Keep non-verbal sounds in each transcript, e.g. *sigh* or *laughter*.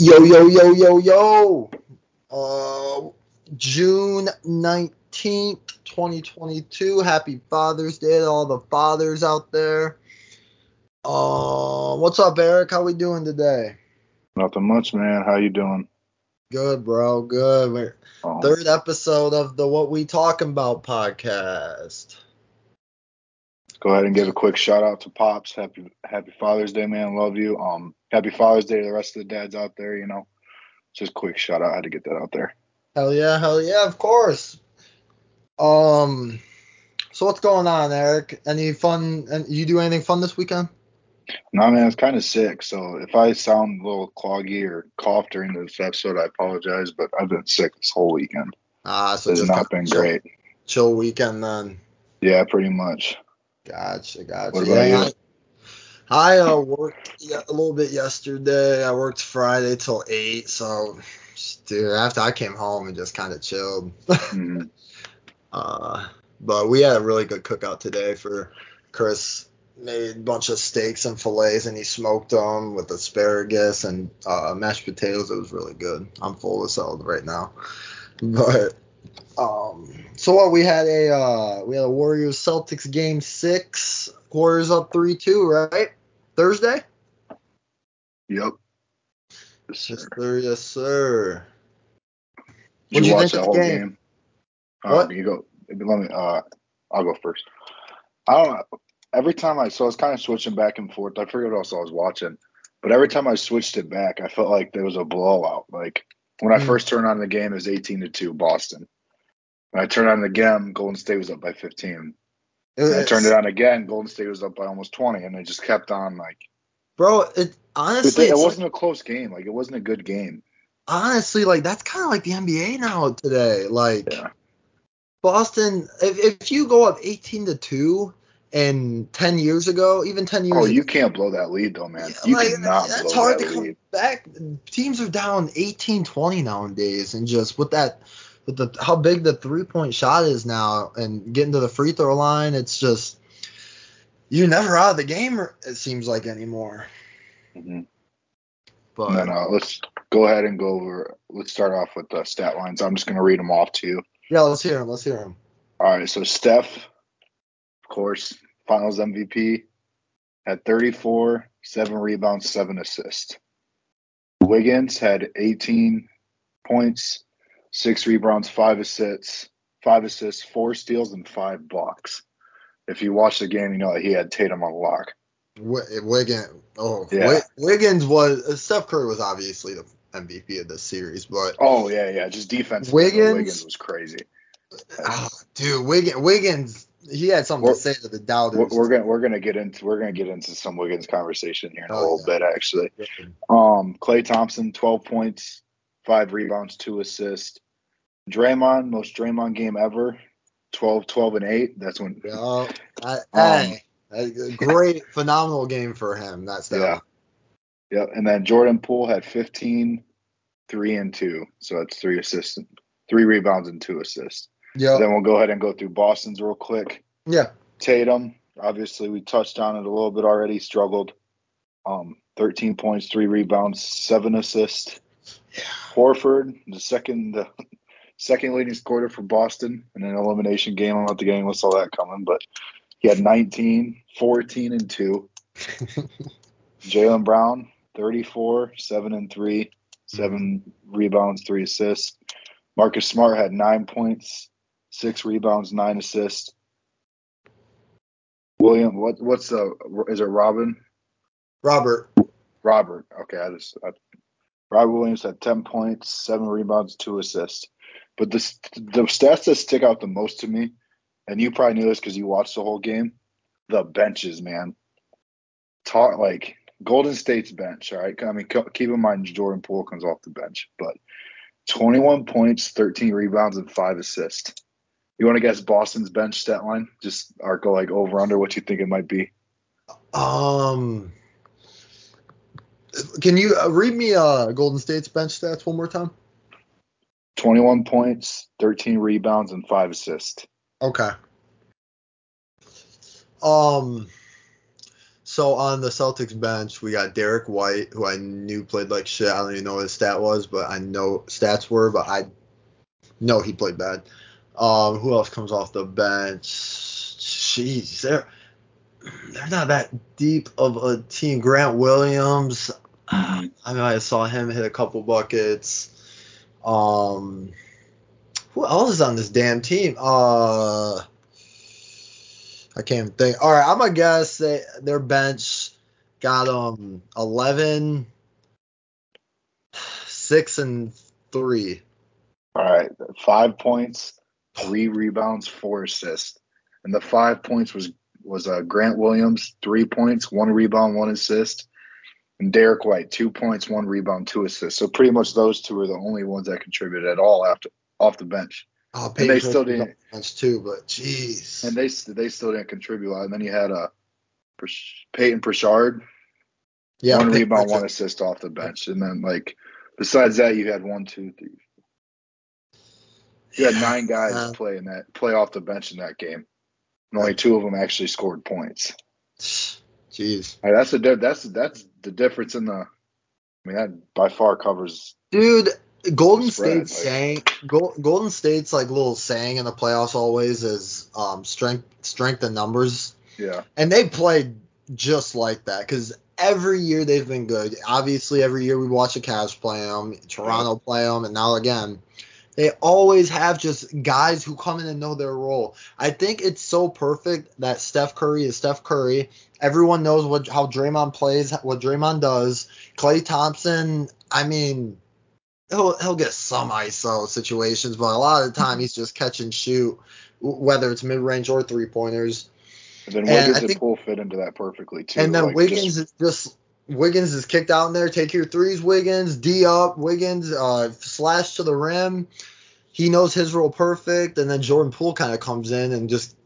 Yo, yo, yo, yo, yo. Uh, June 19th, 2022. Happy Father's Day to all the fathers out there. Uh, what's up, Eric? How we doing today? Nothing much, man. How you doing? Good, bro. Good. Third episode of the What We Talking About podcast. Go ahead and give a quick shout out to Pops. Happy Happy Father's Day, man. Love you. Um, Happy Father's Day to the rest of the dads out there. You know, just quick shout out. I had to get that out there. Hell yeah, hell yeah, of course. Um, so what's going on, Eric? Any fun? And you do anything fun this weekend? No, man, it's kind of sick. So if I sound a little cloggy or cough during this episode, I apologize. But I've been sick this whole weekend. Ah, so It's not been chill- great. Chill weekend then. Yeah, pretty much. Gotcha, gotcha. Yeah, you? I, uh, worked a little bit yesterday. I worked Friday till eight, so dude, after I came home and just kind of chilled. Mhm. *laughs* Uh, but we had a really good cookout today for Chris. Made a bunch of steaks and fillets, and he smoked them with asparagus and uh, mashed potatoes. It was really good. I'm full of salad right now. *laughs* But um, so what? We had a uh, we had a Warriors Celtics game six. Warriors up three two, right? Thursday. Yep. Yes, sir. Yes, sir. Did you you watch the whole game? game? What? Um, you go. Let me. Uh, I'll go first. I don't know. Every time I so I was kind of switching back and forth. I forget what else I was watching, but every time I switched it back, I felt like there was a blowout. Like when I Mm. first turned on the game, it was eighteen to two Boston. When I turned on the game, Golden State was up by fifteen. I turned it on again, Golden State was up by almost twenty, and it just kept on like. bro. It honestly, it like- wasn't a close game. Like it wasn't a good game. honestly, like that's kind of like the NBA now today. Like Yeah. Boston, if, if you go up 18 to two, and 10 years ago, even 10 years Oh, ago, you can't blow that lead though, man. You like, cannot that's blow hard that to come lead. back. Teams are down 18 20 nowadays, and just with that, with the how big the three point shot is now, and getting to the free throw line, it's just you're never out of the game. It seems like anymore. Mm-hmm. But then uh, let's go ahead and go over. Let's start off with the stat lines. I'm just going to read them off to you. yeah, let's hear him. Let's hear him. All right. So Steph, course, Finals MVP, had 34, seven rebounds, seven assists. Wiggins had 18 points, six rebounds, five assists, five assists, four steals, and five blocks. If you watch the game, you know that he had Tatum on lock. Wiggins, oh, Yeah. Wiggins was Steph Curry was obviously the MVP of this series, but Oh yeah, yeah. Just defense. Wiggins- Wiggins was crazy. ah, dude, Wiggins, Wiggins, he had something We're- to say to the We're, we're gonna we're gonna get into we're gonna get into some Wiggins conversation here in a Oh, little yeah. bit actually. Um, Klay Thompson, twelve points, five rebounds, two assists. Draymond, most Draymond game ever, 12, 12 and eight. That's when Yeah, I, Um, hey, great, phenomenal game for him. That's that. Yeah. yeah. And then Jordan Poole had 15, three and two. So that's three assists, three rebounds and two assists. Yeah, Then we'll go ahead and go through Boston's real quick. yeah. Tatum, obviously we touched on it a little bit already, struggled. Um, 13 points, three rebounds, seven assists. Yeah. Horford, the second the *laughs* second leading scorer for Boston in an elimination game. I'm not the game saw that coming, but he had 19, 14 and 2. *laughs* Jaylen Brown, 34, 7 and 3, 7 rebounds, 3 assists. Marcus Smart had 9 points, 6 rebounds, 9 assists. William, what what's the is it Robin? Robert, Robert. Okay, I just I, Robert Williams had ten points, seven rebounds, two assists. But the the stats that stick out the most to me, and you probably knew this because you watched the whole game, the benches, man. Talk like Golden State's bench. All right, I mean keep in mind Jordan Poole comes off the bench, but twenty one points, thirteen rebounds, and five assists. You want to guess Boston's bench stat line? Just or go like over under what you think it might be. um, can you uh, read me uh Golden State's bench stats one more time? 21 points, 13 rebounds, and five assists. Okay. Um, So on the Celtics bench, we got Derrick White, who I knew played like shit. I don't even know what his stat was, but I know stats were, but I know he played bad. Um, who else comes off the bench? Jeez, they're they're not that deep of a team. Grant Williams, I mean, I saw him hit a couple buckets. Um, who else is on this damn team? Uh, I can't think. All right, I'm gonna guess they, their bench got um 11, 6 and 3. All right, five points, three rebounds, four assists, and the five points was was uh, Grant Williams, three points, one rebound, one assist, and Derrick White, two points, one rebound, two assists. So pretty much those two are the only ones that contributed at all after off the bench. Oh, And they still didn't- bench too, but jeez. And they they still didn't contribute a lot. And then you had uh, Peyton Pritchard, yeah, one Peyton rebound, one assist off the bench, and then like besides that, you had one, two, three. You had nine guys Uh, play in that play off the bench in that game, and only two of them actually scored points. Jeez. Like, that's the that's that's the difference in the. I mean, that by far covers. Dude, Golden Spread, State like- saying Gol- Golden State's like little saying in the playoffs always is um strength strength in numbers. Yeah, And they played just like that because every year they've been good. Obviously, every year we watch the Cavs play them, Toronto play them, and now again. They always have just guys who come in and know their role. I think it's so perfect that Steph Curry is Steph Curry. Everyone knows what how Draymond plays, what Draymond does. Klay Thompson, I mean, he'll he'll get some ISO situations, but a lot of the time he's just catch and shoot, whether it's mid range or three pointers. and then Wiggins and think- Poole fit into that perfectly too. And then like, Wiggins just- is just Wiggins is kicked out in there. Take your threes, Wiggins. D up, Wiggins. Uh, slash to the rim. He knows his role perfect. And then Jordan Poole kind of comes in and just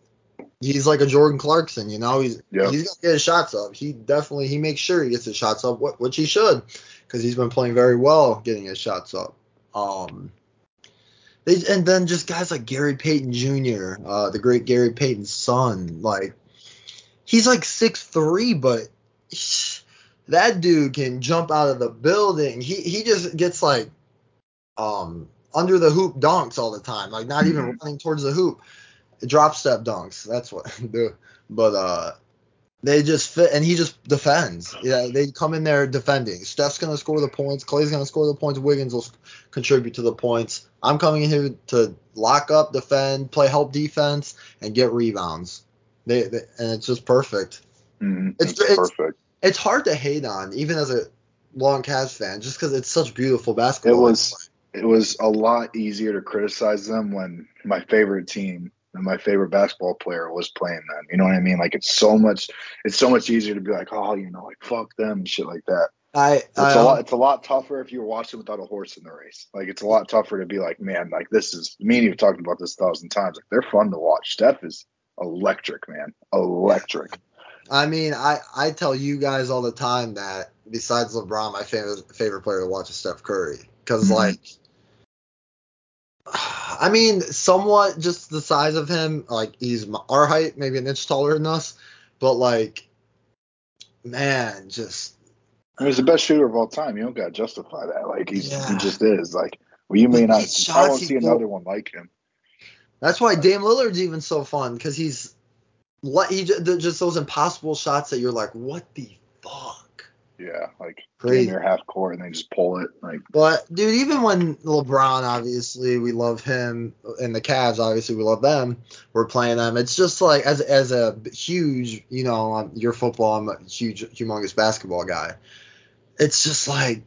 he's like a Jordan Clarkson, you know. He's Yeah. he's gonna get his shots up. He definitely he makes sure he gets his shots up, which he should, because he's been playing very well getting his shots up. Um. They, and then just guys like Gary Payton Jr., uh, the great Gary Payton's son, like he's like six three, but that dude can jump out of the building. He he just gets like um under the hoop dunks all the time, like not even Mhm. running towards the hoop. Drop step dunks. That's what. *laughs* the- but uh, they just fit, and he just defends. Yeah, they come in there defending. Steph's gonna score the points. Klay's gonna score the points. Wiggins will contribute to the points. I'm coming in here to lock up, defend, play help defense, and get rebounds. They, they and it's just perfect Mhm, It's- it's, it's- perfect. It's hard to hate on, even as a long Cavs fan, just because it's such beautiful basketball. It was it was a lot easier to criticize them when my favorite team and my favorite basketball player was playing them. You know what I mean? Like it's so much it's so much easier to be like, oh, you know, like fuck them and shit like that. I, It's I a lot it's a lot tougher if you're watching without a horse in the race. Like it's a lot tougher to be like, man, like this is me and you've talked about this a thousand times. Like they're fun to watch. Steph is electric, man. Electric. I mean, I, I tell you guys all the time that besides LeBron, my favorite favorite player to watch is Steph Curry, because Mhm. like, I mean, somewhat just the size of him, like he's our height, maybe an inch taller than us, but like, man, just I mean, he's the best shooter of all time. You don't gotta justify that. Like he's Yeah. he just is. Like well, you may not I won't see another one like him. That's why Dame Lillard's even so fun because he's he just those impossible shots that you're like, what the fuck? Yeah, like Crazy. near half court and they just pull it. Like But dude, even when LeBron, obviously we love him, and the Cavs, obviously we love them. We're playing them. It's just like as as a huge, you know, um, your football. I'm a huge, humongous basketball guy. It's just like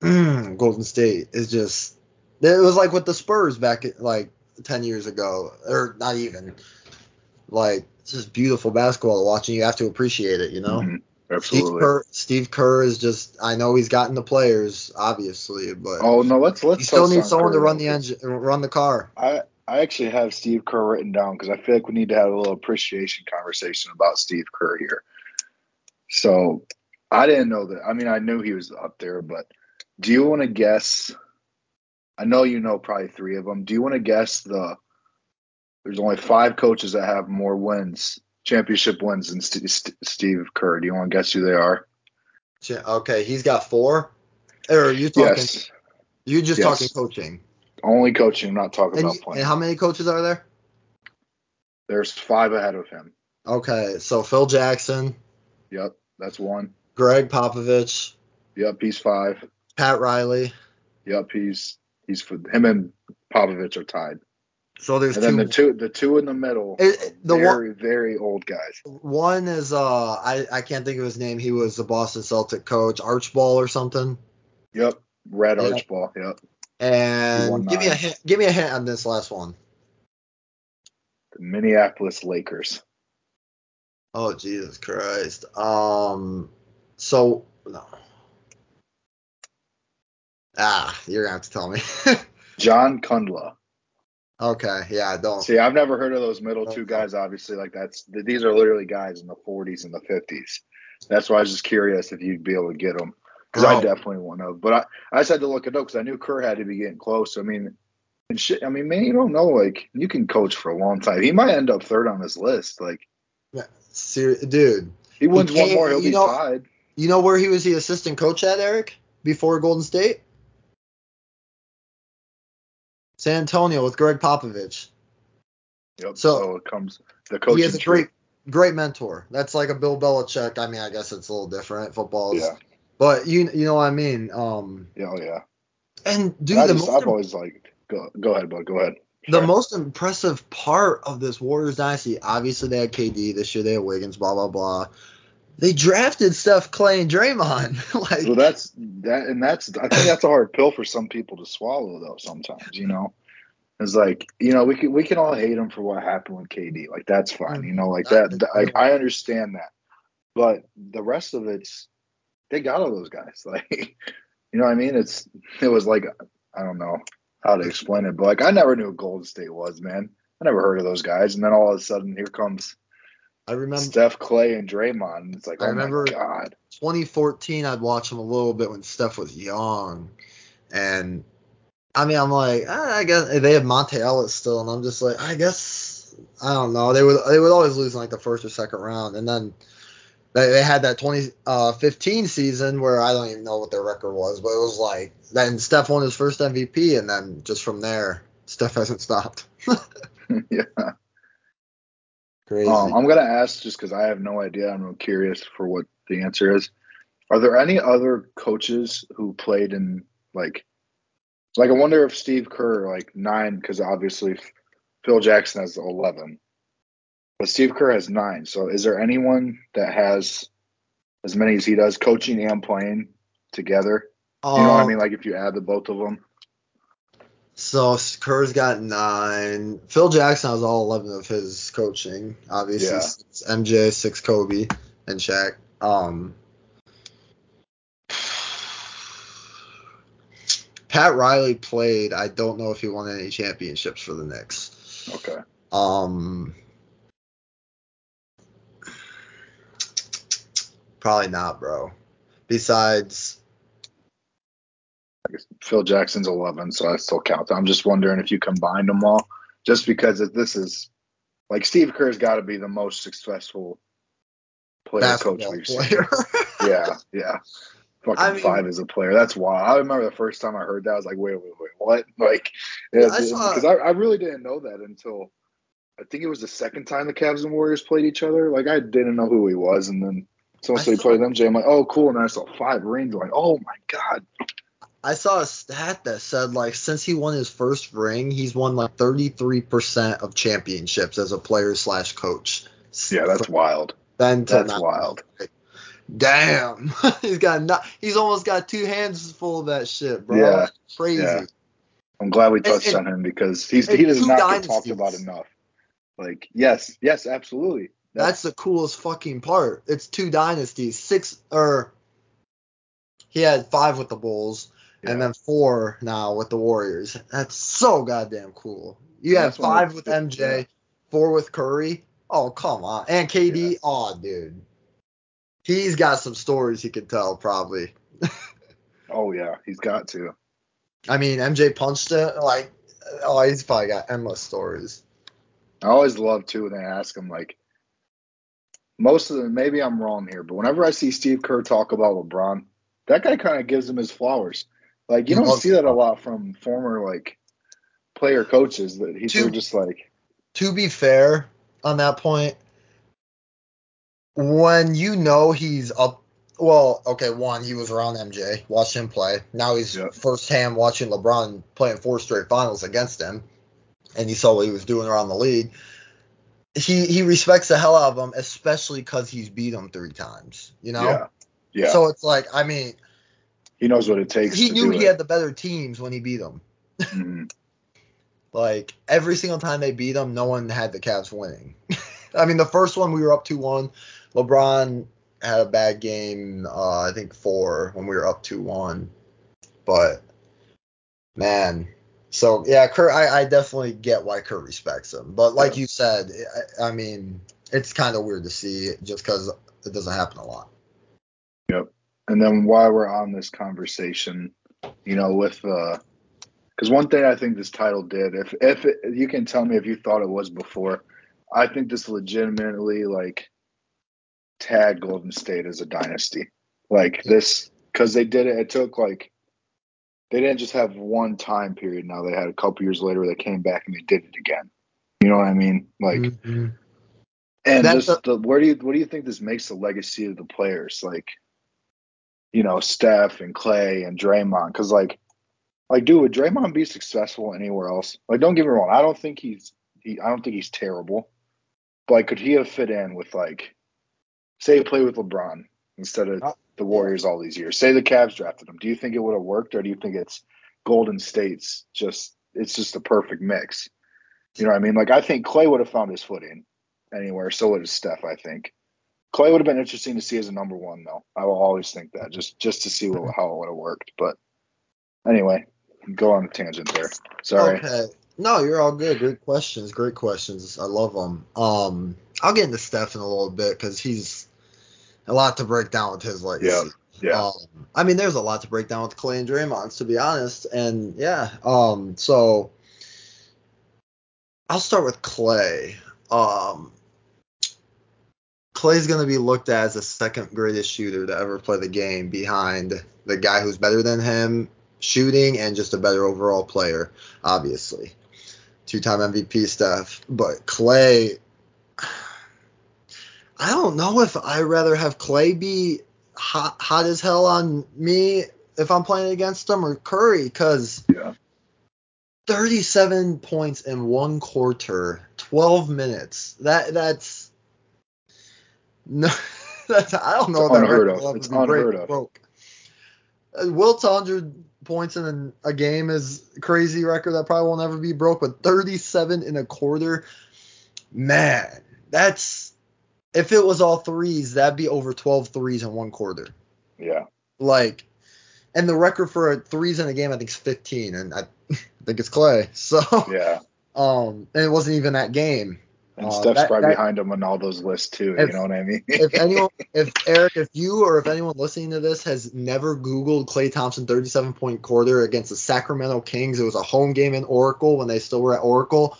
mm, Golden State is just. It was like with the Spurs back at, like ten years ago, or not even. Like it's just beautiful basketball to watch, and you have to appreciate it, you know. mhm, Steve absolutely. Kerr, Steve Kerr is just. I know he's gotten the players, obviously, but Oh no, let's let's you still need someone Kerr, to run the engine, run the car. I I actually have Steve Kerr written down because I feel like we need to have a little appreciation conversation about Steve Kerr here. So I didn't know that. I mean, I knew he was up there, but do you want to guess? I know you know probably three of them. Do you want to guess the? There's only five coaches that have more wins championship wins and St- St- Steve Kerr. Do you want to guess who they are? Okay, he's got four. Or are you talking? Yes. You just Yes. talking coaching? Only coaching, I'm not talking And, about playing. and how many coaches are there? There's five ahead of him. Okay, so Phil Jackson, Yep, that's one. Gregg Popovich, Yep, he's five. Pat Riley. Yep, he's he's for him and Popovich are tied. So there's And then two. the two the two in the middle, It- the one, very very old guys. one is uh I, I can't think of his name. He was the Boston Celtic coach, Archball or something. Yep, Red Yeah. Archball. Yep, And give me a hint, give me a hint on this last one. the Minneapolis Lakers. Oh Jesus Christ. Um. So no. Ah, you're gonna have to tell me. *laughs* John Kundla. Okay, yeah, I don't. See, I've never heard of those middle two guys. Obviously, like that's these are literally guys in the 40s and the 50s. That's why I was just curious if you'd be able to get them because I oh. definitely want to. But I, I just had to look it up because I knew Kerr had to be getting close. I mean, and shit. I mean, man, you don't know. Like you can coach for a long time. He might end up third on his list. Like Ser- dude, he wins one came- more, he'll be know- tied. you know where he was the assistant coach at, Eric, before Golden State? San Antonio with Gregg Popovich. Yep. So- So, it comes the coaching. he is a tree. great, great mentor. That's like a Bill Belichick. I mean, I guess it's a little different. Football is, Yeah. but you, you know what I mean. Um, Yeah. Oh yeah. and dude, I the just, most I've always like go go ahead, bud. Go ahead. The most impressive part of this Warriors dynasty, obviously they had KD this year, they had Wiggins, blah blah blah. They drafted Steph, Klay, and Draymond. *laughs* like, Well, that's that, and that's I think that's a hard pill for some people to swallow, though. Sometimes, you know, it's like you know we can we can all hate him for what happened with KD, like that's fine, you know, like that. Like I understand that, but the rest of it's they got all those guys, *laughs* like you know what I mean. It's it was like I don't know how to explain it, but like I never knew what Golden State was, man. I never heard of those guys, and then all of a sudden here comes I remember Steph, Klay, and Draymond. It's like, I oh remember- my god. 2014, I'd watch them a little bit when Steph was young, and I mean, I'm like, ah, I guess they have Monta Ellis still, and I'm just like, I guess I don't know. They would they would always lose in like the first or second round, and then they, they had that 2015 season where I don't even know what their record was, but it was like then Steph won his first MVP, and then just from there, Steph *laughs* hasn't stopped. *laughs* yeah. Crazy. Um, I'm gonna ask just because I have no idea. I'm curious for what the answer is. Are there any other coaches who played in like, like I wonder if Steve Kerr like nine because obviously Phil Jackson has eleven, but Steve Kerr has nine. So is there anyone that has as many as he does, coaching and playing together? You know what I Um, mean? Like if you add the both of them. So Kerr's got nine. Phil Jackson has all eleven of his coaching. Obviously, Yeah. six MJ, six Kobe, and Shaq. Um, Pat Riley played. I don't know if he won any championships for the Knicks. Okay. Um, probably not, bro. Besides, I guess Phil Jackson's 11, so I still count. I'm just wondering if you combined them all, just because this is like Steve Kerr's got to be the most successful player coach we've seen. *laughs* Yeah, yeah. Fucking I mean- five as a player. That's wild. I remember the first time I heard that, I was like, wait, wait, wait, what? *laughs* Like, Yeah, yeah, I because I, I really didn't know that until I think it was the second time the Cavs and Warriors played each other. Like, I didn't know who he was, and then someone said he played MJ. I'm like, oh, cool. And then I saw five rings. I'm like, oh my god. I saw a stat that said like since he won his first ring, he's won like 33% of championships as a player slash coach. Yeah, that's wild. then That's now. wild. Damn, *laughs* he's got not, he's almost got two hands full of that shit, bro. Yeah, That's crazy. yeah. I'm glad we touched And- on him because he's he does not get talked about enough. Like, yes, yes, absolutely. That's the coolest fucking part. It's two dynasties, six or he had five with the Bulls and then four now with the Warriors. That's so goddamn cool. You Yeah, have five with MJ, four with Curry. Oh come on, and KD. Yeah. Oh dude, he's got some stories he could tell probably. *laughs* Oh yeah, he's got to. I mean, MJ punched it like. Oh, he's probably got endless stories. I always love too when they ask him like, most of them. Maybe I'm wrong here, but whenever I see Steve Kerr talk about LeBron, that guy kind of gives him his flowers. Like you He don't see that a lot from former like player coaches. That he's just like, to be fair on that point, when you know he's up, well, okay, one, he was around MJ, watched him play. Now he's Yep. firsthand watching LeBron playing four straight finals against him, and he saw what he was doing around the league. He he respects the hell out of him, especially because he's beat him three times. You know, yeah, yeah. so it's like, I mean, he knows what it takes. he knew he it. had the better teams when he beat them. Mhm. *laughs* Like every single time they beat them, no one had the Cavs winning. *laughs* I mean, the first one we were up two one. LeBron had a bad game. Uh, I think four when we were up two one. But man, so yeah, Kerr. I, I definitely get why Kerr respects him. But like Yeah. you said, I, I mean, it's kind of weird to see just because it doesn't happen a lot. Yep. And then while we're on this conversation, you know, with uh, because one thing I think this title did, if if it, you can tell me if you thought it was before, I think this legitimately like tagged Golden State as a dynasty. Like this, because they did it. It took like they didn't just have one time period. Now they had a couple years later where they came back and they did it again. You know what I mean? Like, Mhm. and That's just the, where do you what do you think this makes the legacy of the players? Like, you know, Steph and Klay and Draymond, because like, like, dude, would Draymond be successful anywhere else? Like, don't get me wrong, I don't think he's he, I don't think he's terrible, but like, could he have fit in with like, say, he played with LeBron instead of the Warriors all these years? Say the Cavs drafted him. Do you think it would have worked, or do you think it's Golden State's just it's just a perfect mix? You know what I mean? Like, I think Klay would have found his footing anywhere. So would Steph. I think. Klay would have been interesting to see as a number one, though. I will always think that just just to see what, how it would have worked. But anyway, go on a tangent there. Sorry. Okay. No, you're all good. Great questions. Great questions. I love them. Um, I'll get into Steph in a little bit because he's a lot to break down with his legacy. Yeah. Um, I mean, there's a lot to break down with Klay and Draymond, to be honest. And yeah. Um, so I'll start with Klay. Um, Klay's going to be looked at as the second greatest shooter to ever play the game behind the guy who's better than him shooting and just a better overall player, obviously. Two time MVP Steph. But Klay, I don't know if I'd rather have Klay be hot, hot as hell on me if I'm playing against him or Curry because Yeah. 37 points in one quarter, 12 minutes. That that's no, *laughs* that's I don't know It's if that unheard of. It's break- unheard of. broke. Uh, Wilt's 100 points in a game is a crazy record that probably will never be broke, but 37 in a quarter, man, that's if it was all threes, that'd be over 12 threes in one quarter. Yeah. Like, and the record for threes in a game, I think, is 15, and I *laughs* think it's Klay. So, Yeah. *laughs* um, and it wasn't even that game. And Uh, Steph's that- probably that- behind him on all those lists too. If- you know what I mean? If *laughs* anyone, if Eric, if you or if anyone listening to this has never Googled Klay Thompson 37 point quarter against the Sacramento Kings, it was a home game in Oracle when they still were at Oracle.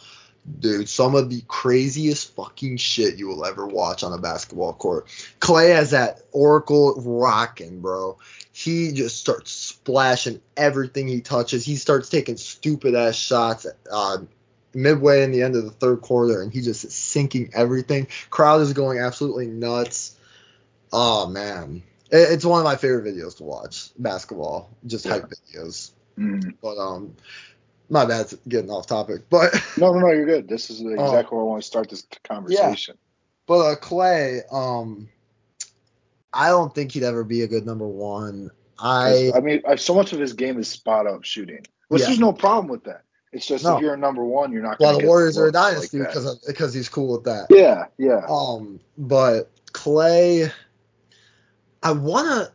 Dude, some of the craziest fucking shit you will ever watch on a basketball court. Klay has that Oracle rocking, bro. He just starts splashing everything he touches. He starts taking stupid ass shots uh, midway in the end of the third quarter, and he just is sinking everything. Crowd is going absolutely nuts. Oh man, It- it's one of my favorite videos to watch. Basketball, just Yeah. hype videos. Mhm. But um, my bad getting off topic. But No, no, no. You're good. This is *laughs* Oh. exactly where I want to start this conversation. Yeah. but uh, Klay, um, I don't think he'd ever be a good number one. I I mean, so much of his game is spot up shooting, which Yeah. there's no problem with that. It's just No. if you're a number one, you're not. well, the Warriors are a looks like dynasty because of, because he's cool with that. Yeah, yeah. Um, but Klay, I wanna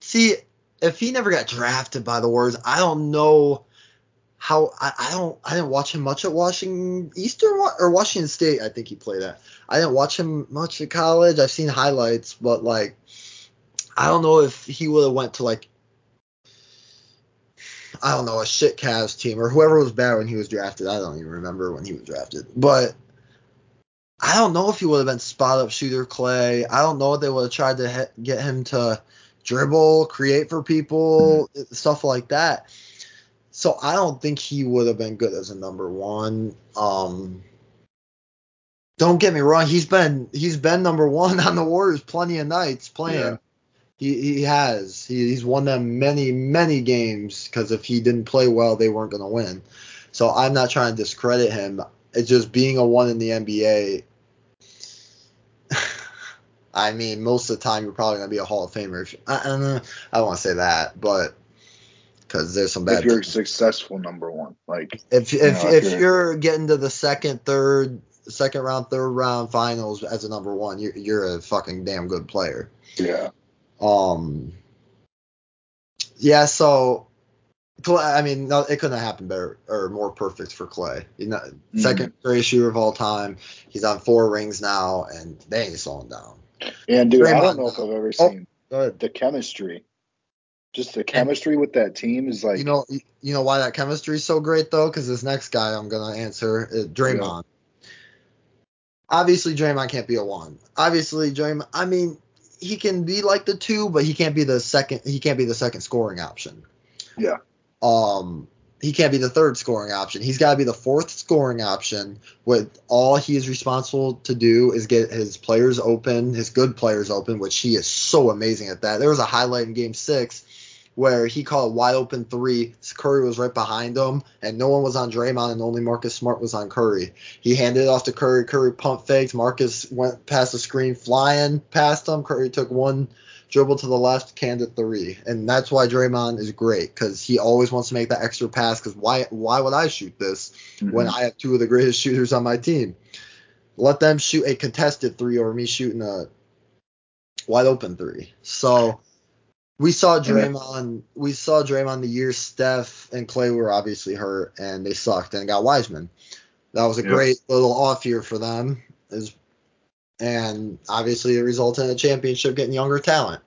see if he never got drafted by the Warriors. I don't know how. I, I don't. I didn't watch him much at Washington Eastern or Washington State. I think he played at. I didn't watch him much at college. I've seen highlights, but like, I don't know if he would have went to like. I don't know a shit Cavs team or whoever was bad when he was drafted. I don't even remember when he was drafted, but I don't know if he would have been spot up shooter Klay. I don't know if they would have tried to he- get him to dribble, create for people, mm-hmm. stuff like that. So I don't think he would have been good as a number one. Um, don't get me wrong, he's been he's been number one *laughs* on the Warriors plenty of nights playing. Yeah. He he has he, he's won them many many games because if he didn't play well, they weren't going to win. So I'm not trying to discredit him. It's just being a one in the NBA. *sighs* I mean, most of the time you're probably going to be a Hall of Famer. If, I, I don't know. I don't want to say that, but because there's some bad. If you're successful number one, like if if know, if, if you're, you're, getting to the second, third, second round, third round finals as a number one, you're you're a fucking damn good player. Yeah. Um. Yeah. So, Klay. I mean, no, it couldn't have happened better or more perfect for Klay. You know, mm-hmm. second greatest shooter of all time. He's on four rings now, and they ain't slowing down. And dude, Draymond, I don't know if I've ever oh, seen oh, the chemistry just the chemistry with that team is like you know you know why that chemistry is so great though because this next guy I'm gonna answer is Draymond. Yeah. Obviously Draymond can't be a one. Obviously Draymond. I mean he can be like the two, but he can't be the second. He can't be the second scoring option. Yeah. Um he can't be the third scoring option. He's got to be the fourth scoring option. With all he is responsible to do is get his players open, his good players open, which he is so amazing at that. There was a highlight in Game Six where he caught a wide open three. Curry was right behind him, and no one was on Draymond, and only Marcus Smart was on Curry. He handed it off to Curry. Curry pump fakes. Marcus went past the screen, flying past him. Curry took one dribble to the left, canned a three, and that's why Draymond is great because he always wants to make that extra pass. Because why? Why would I shoot this mm-hmm. when I have two of the greatest *laughs* shooters on my team? Let them shoot a contested three over me shooting a wide open three. So we saw Draymond. We saw Draymond the year Steph and Klay were obviously hurt and they sucked and got Wiseman. That was a yep. great little off year for them. Is and obviously it resulted in a championship getting younger talent.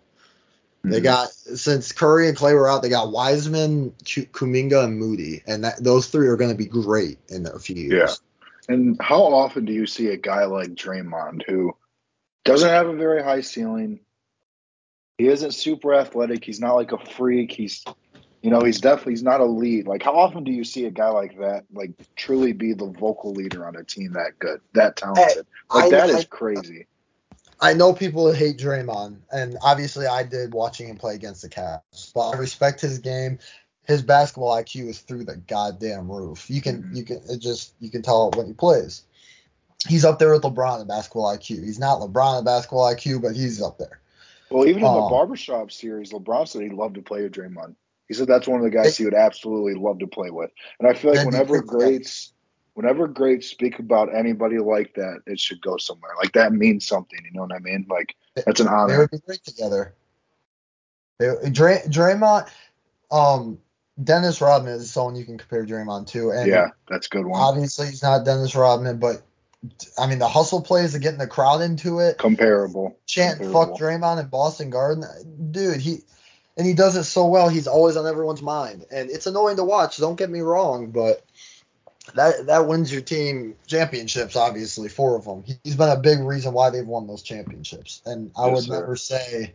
Mm-hmm. They got since Curry and Klay were out, they got Wiseman, Kuminga, and Moody, and that, those three are going to be great in a few years. Yeah. And how often do you see a guy like Draymond who doesn't have a very high ceiling, he isn't super athletic. He's not like a freak. He's you know, he's definitely he's not a lead. Like how often do you see a guy like that like truly be the vocal leader on a team that good, that talented? Like I, that I, is crazy. I know people hate Draymond, and obviously I did watching him play against the Cavs, but I respect his game. His basketball IQ is through the goddamn roof. You can mm-hmm. you can it just you can tell when he plays. He's up there with LeBron in basketball IQ. He's not LeBron in basketball IQ, but he's up there. Well, even in the um, barbershop series, LeBron said he'd love to play with Draymond. He said that's one of the guys he would absolutely love to play with. And I feel like whenever greats whenever greats speak about anybody like that, it should go somewhere. Like that means something, you know what I mean? Like that's an honor. They would be great together. They, Dray, Draymond, um, Dennis Rodman is someone you can compare Draymond to. And yeah, that's a good one. Obviously, he's not Dennis Rodman, but I mean, the hustle plays of getting the crowd into it. Comparable. Comparable. fuck Draymond in Boston Garden. Dude, he and he does it so well. He's always on everyone's mind, and it's annoying to watch. Don't get me wrong, but that that wins your team championships. Obviously, four of them. He's been a big reason why they've won those championships, and I yes, would sir. never say.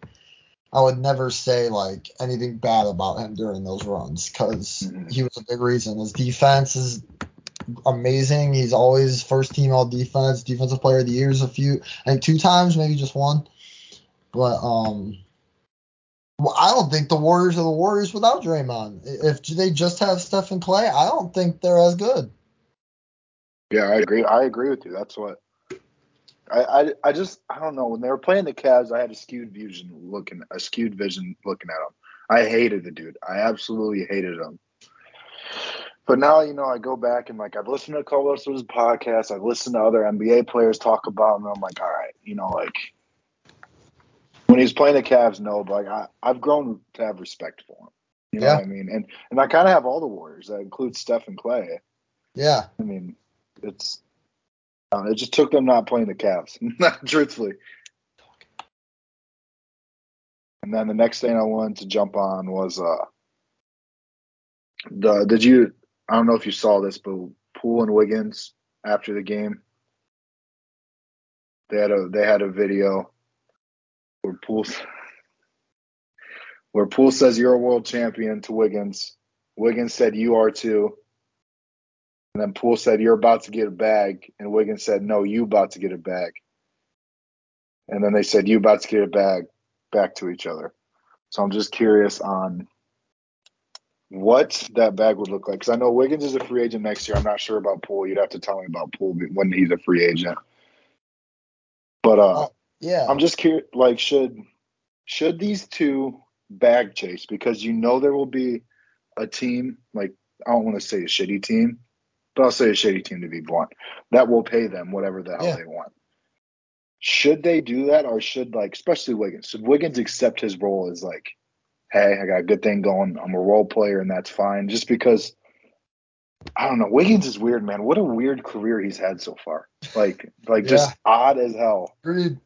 I would never say like anything bad about him during those runs because mm-hmm. he was a big reason. His defense is amazing. He's always first team all defense, defensive player of the years a few, I think two times, maybe just one. But um, well, I don't think the Warriors are the Warriors without Draymond. If they just have Stephen Klay, I don't think they're as good. Yeah, I agree. I agree with you. That's what I, I, I just I don't know when they were playing the Cavs, I had a skewed vision looking a skewed vision looking at him. I hated the dude. I absolutely hated him. But now, you know, I go back and like I've listened to of his podcasts. I've listened to other NBA players talk about him. I'm like, all right, you know, like when he's playing the Cavs, no, but like I, I've grown to have respect for him. You know yeah. what I mean? And and I kind of have all the Warriors. That includes Steph and Klay. Yeah. I mean, it's uh, it just took them not playing the Cavs, *laughs* truthfully. And then the next thing I wanted to jump on was uh the did you I don't know if you saw this, but Poole and Wiggins after the game they had a they had a video where Poole where Poole says you're a world champion to Wiggins. Wiggins said you are too. And then Poole said you're about to get a bag, and Wiggins said no, you about to get a bag. And then they said you about to get a bag back to each other. So I'm just curious on what that bag would look like because I know Wiggins is a free agent next year. I'm not sure about Poole. You'd have to tell me about Poole when he's a free agent. But uh, yeah. I'm just curious. Like, should should these two bag chase because you know there will be a team like I don't want to say a shitty team, but I'll say a shitty team to be blunt that will pay them whatever the hell Yeah. they want. Should they do that, or should like especially Wiggins? Should Wiggins accept his role as like, hey, I got a good thing going. I'm a role player, and that's fine. Just because I don't know, Wiggins is weird, man. What a weird career he's had so far. Like, like just odd as hell. Agreed.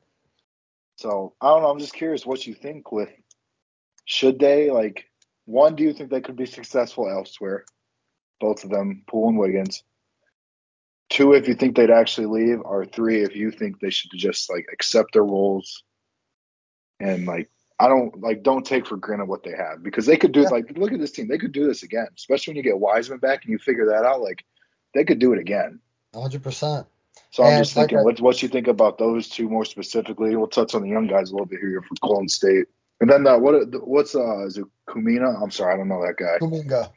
So I don't know. I'm just curious what you think with should they like one, do you think they could be successful elsewhere? Both of them, Poole and Wiggins. Two, if you think they'd actually leave, or three, if you think they should just like accept their roles and like I don't like don't take for granted what they have because they could do Yeah. like look at this team. They could do this again, especially when you get Wiseman back and you figure that out. Like they could do it again. 100%. So I'm And just like thinking, I- what what you think about those two more specifically? We'll touch on the young guys a little bit here from Golden State, and then uh, what what's uh is it Kumina? I'm sorry, I don't know that guy. Kuminga.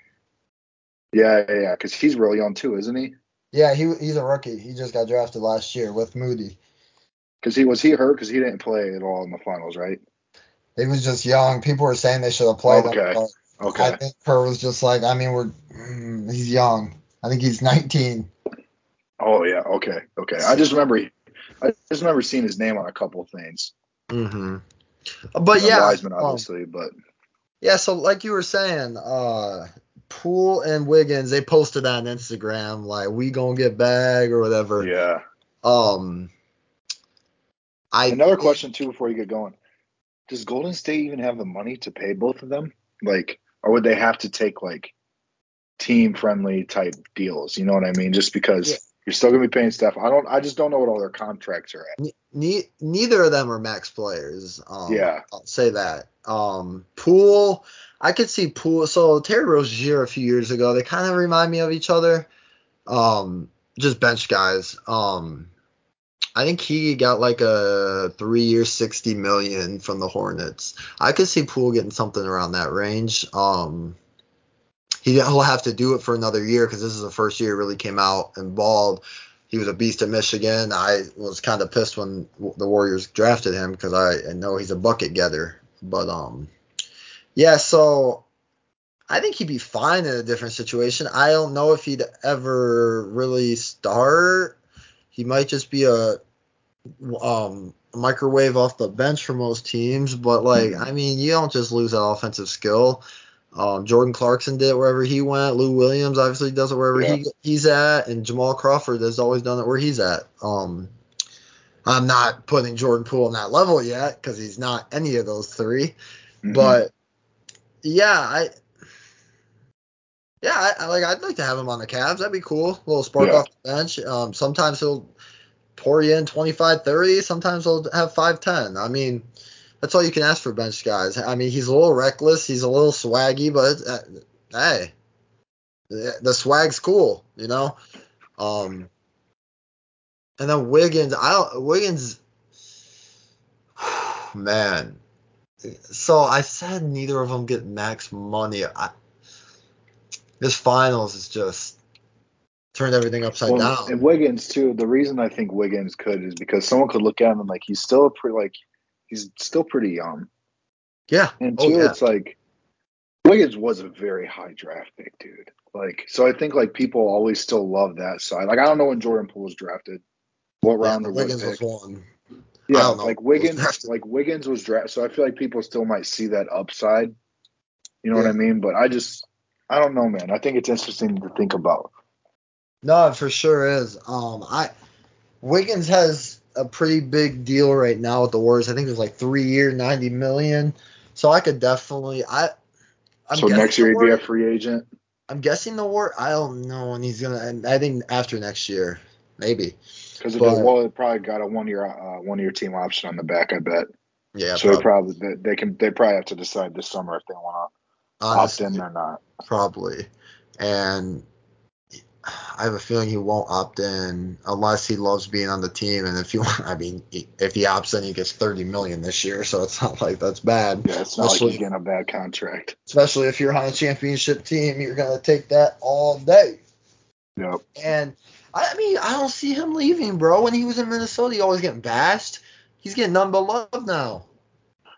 Yeah, yeah, yeah, because he's really young too, isn't he? Yeah, he he's a rookie. He just got drafted last year with Moody. Because he was he hurt because he didn't play at all in the finals, right? He was just young. People were saying they should have played Okay. him. Okay, I think Kerr was just like, I mean, we're mm, he's young. I think he's 19. Oh yeah, okay, okay. I just remember I just remember seeing his name on a couple of things. Mm-hmm. But yeah, Wiseman um, obviously, but yeah. So like you were saying, uh, Poole and Wiggins, they posted on Instagram like, "We gonna get bag" or whatever. yeah. Um, I Another question too before you get going: Does Golden State even have the money to pay both of them? Like, or would they have to take like team friendly type deals? You know what I mean? Just because Yeah. You're still gonna be paying Steph. I don't. I just don't know what all their contracts are at. Ne- neither of them are max players. Um, Yeah. I'll say that. Um, Poole, I could see Poole. So Terry Rozier a few years ago, they kind of remind me of each other. Um, just bench guys. Um, I think he got like a three-year, sixty million from the Hornets. I could see Poole getting something around that range. Um, he he'll have to do it for another year because this is the first year he really came out and balled. He was a beast at Michigan. I was kind of pissed when the Warriors drafted him because I, I know he's a bucket getter. But um, yeah. So I think he'd be fine in a different situation. I don't know if he'd ever really start. He might just be a um microwave off the bench for most teams. But like, I mean, you don't just lose that offensive skill. Um, Jordan Clarkson did it wherever he went. Lou Williams obviously does it wherever he he's at, and Jamal Crawford has always done it where he's at. Um, I'm not putting Jordan Poole on that level yet because he's not any of those 3 Mhm. But yeah, I yeah, I, I like I'd like to have him on the Cavs. That'd be cool. A little spark Yeah. off the bench. Um, sometimes he'll pour you in 25, 30. Sometimes he'll have 5, 10. I mean, that's all you can ask for bench guys. I mean, he's a little reckless. He's a little swaggy, but uh, hey, the, swag's cool, you know. Um, and then Wiggins, I don't, Wiggins, *sighs* man. So I said neither of them get max money. I, this finals is just turned everything upside Well, down. and Wiggins too. The reason I think Wiggins could is because someone could look at him and like he's still a pretty like he's still pretty young. yeah. And Oh, two, yeah. it's like Wiggins was a very high draft pick, dude. Like, so I think like people always still love that side. Like, I don't know when Jordan Poole was drafted, what Yeah, round Wiggins was pick. one. I Yeah, don't know like Wiggins, like Wiggins was drafted. So I feel like people still might see that upside. You know what I mean? But I just, I don't know, man. I think it's interesting to think about. No, it for sure is. Um, I Wiggins has a pretty big deal right now with the Warriors. I think it's like three year, ninety million. So I could definitely. I. I'm so next year he'd be a free agent. I'm guessing the war. I don't know when he's gonna. I think after next year, maybe. Because it, well, it probably got a one year uh, one year team option on the back. I bet. Yeah, so they probably they, they can they probably have to decide this summer if they want to opt in or not. probably. And I have a feeling he won't opt in unless he loves being on the team. And if you, *laughs* I mean, if he opts in, he gets 30 million this year, so it's not like that's bad. Yeah, it's not like he's getting a bad contract. Especially if you're on a championship team, you're gonna take that all day. Yep. And I mean, I don't see him leaving, bro. When he was in Minnesota, he always getting bashed. He's getting none but love now.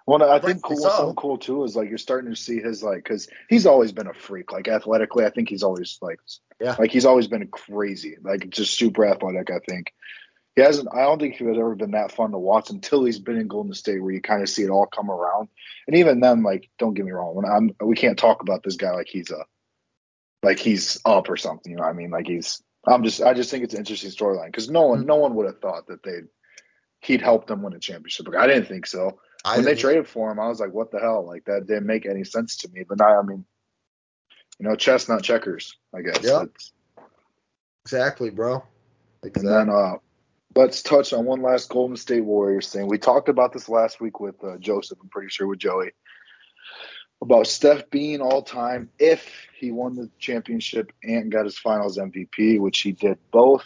Well, I think cool, so. something cool too is like you're starting to see his like because he's always been a freak. Like athletically, I think he's always like Yeah. like he's always been crazy. Like just super athletic. I think he hasn't. I don't think he has ever been that fun to watch until he's been in Golden State, where you kind of see it all come around. And even then, like don't get me wrong, when I'm we can't talk about this guy like he's a like he's up or something. You know, what I mean, like he's. I'm just. I just think it's an interesting storyline because no one, Mm-hmm. no one would have thought that they. would He'd help them win a championship. Like, I didn't think so I when they traded for him, I was like, what the hell? Like that didn't make any sense to me. But now, I mean, you know, chess not checkers, I guess. Yeah. It's- exactly, bro. Exactly. And then uh let's touch on one last Golden State Warriors thing. We talked about this last week with uh, Joseph, I'm pretty sure with Joey. About Steph being all time if he won the championship and got his finals MVP, which he did both.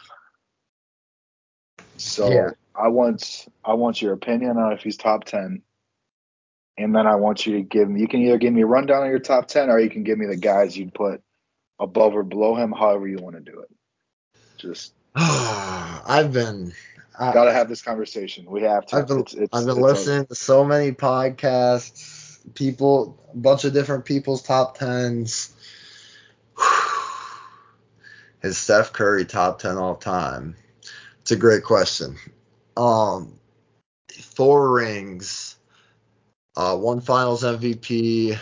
So Yeah. I want I want your opinion on if he's top ten. And then I want you to give me you can either give me a rundown on your top ten or you can give me the guys you'd put above or below him, however you want to do it. Just *sighs* I've been. I, gotta have this conversation. We have to. I've been, It's- it's- I've been listening to so many podcasts, people, a bunch of different people's top tens. *sighs* Is Steph Curry top ten all time? It's a great question. Um, four rings, uh, one Finals MVP,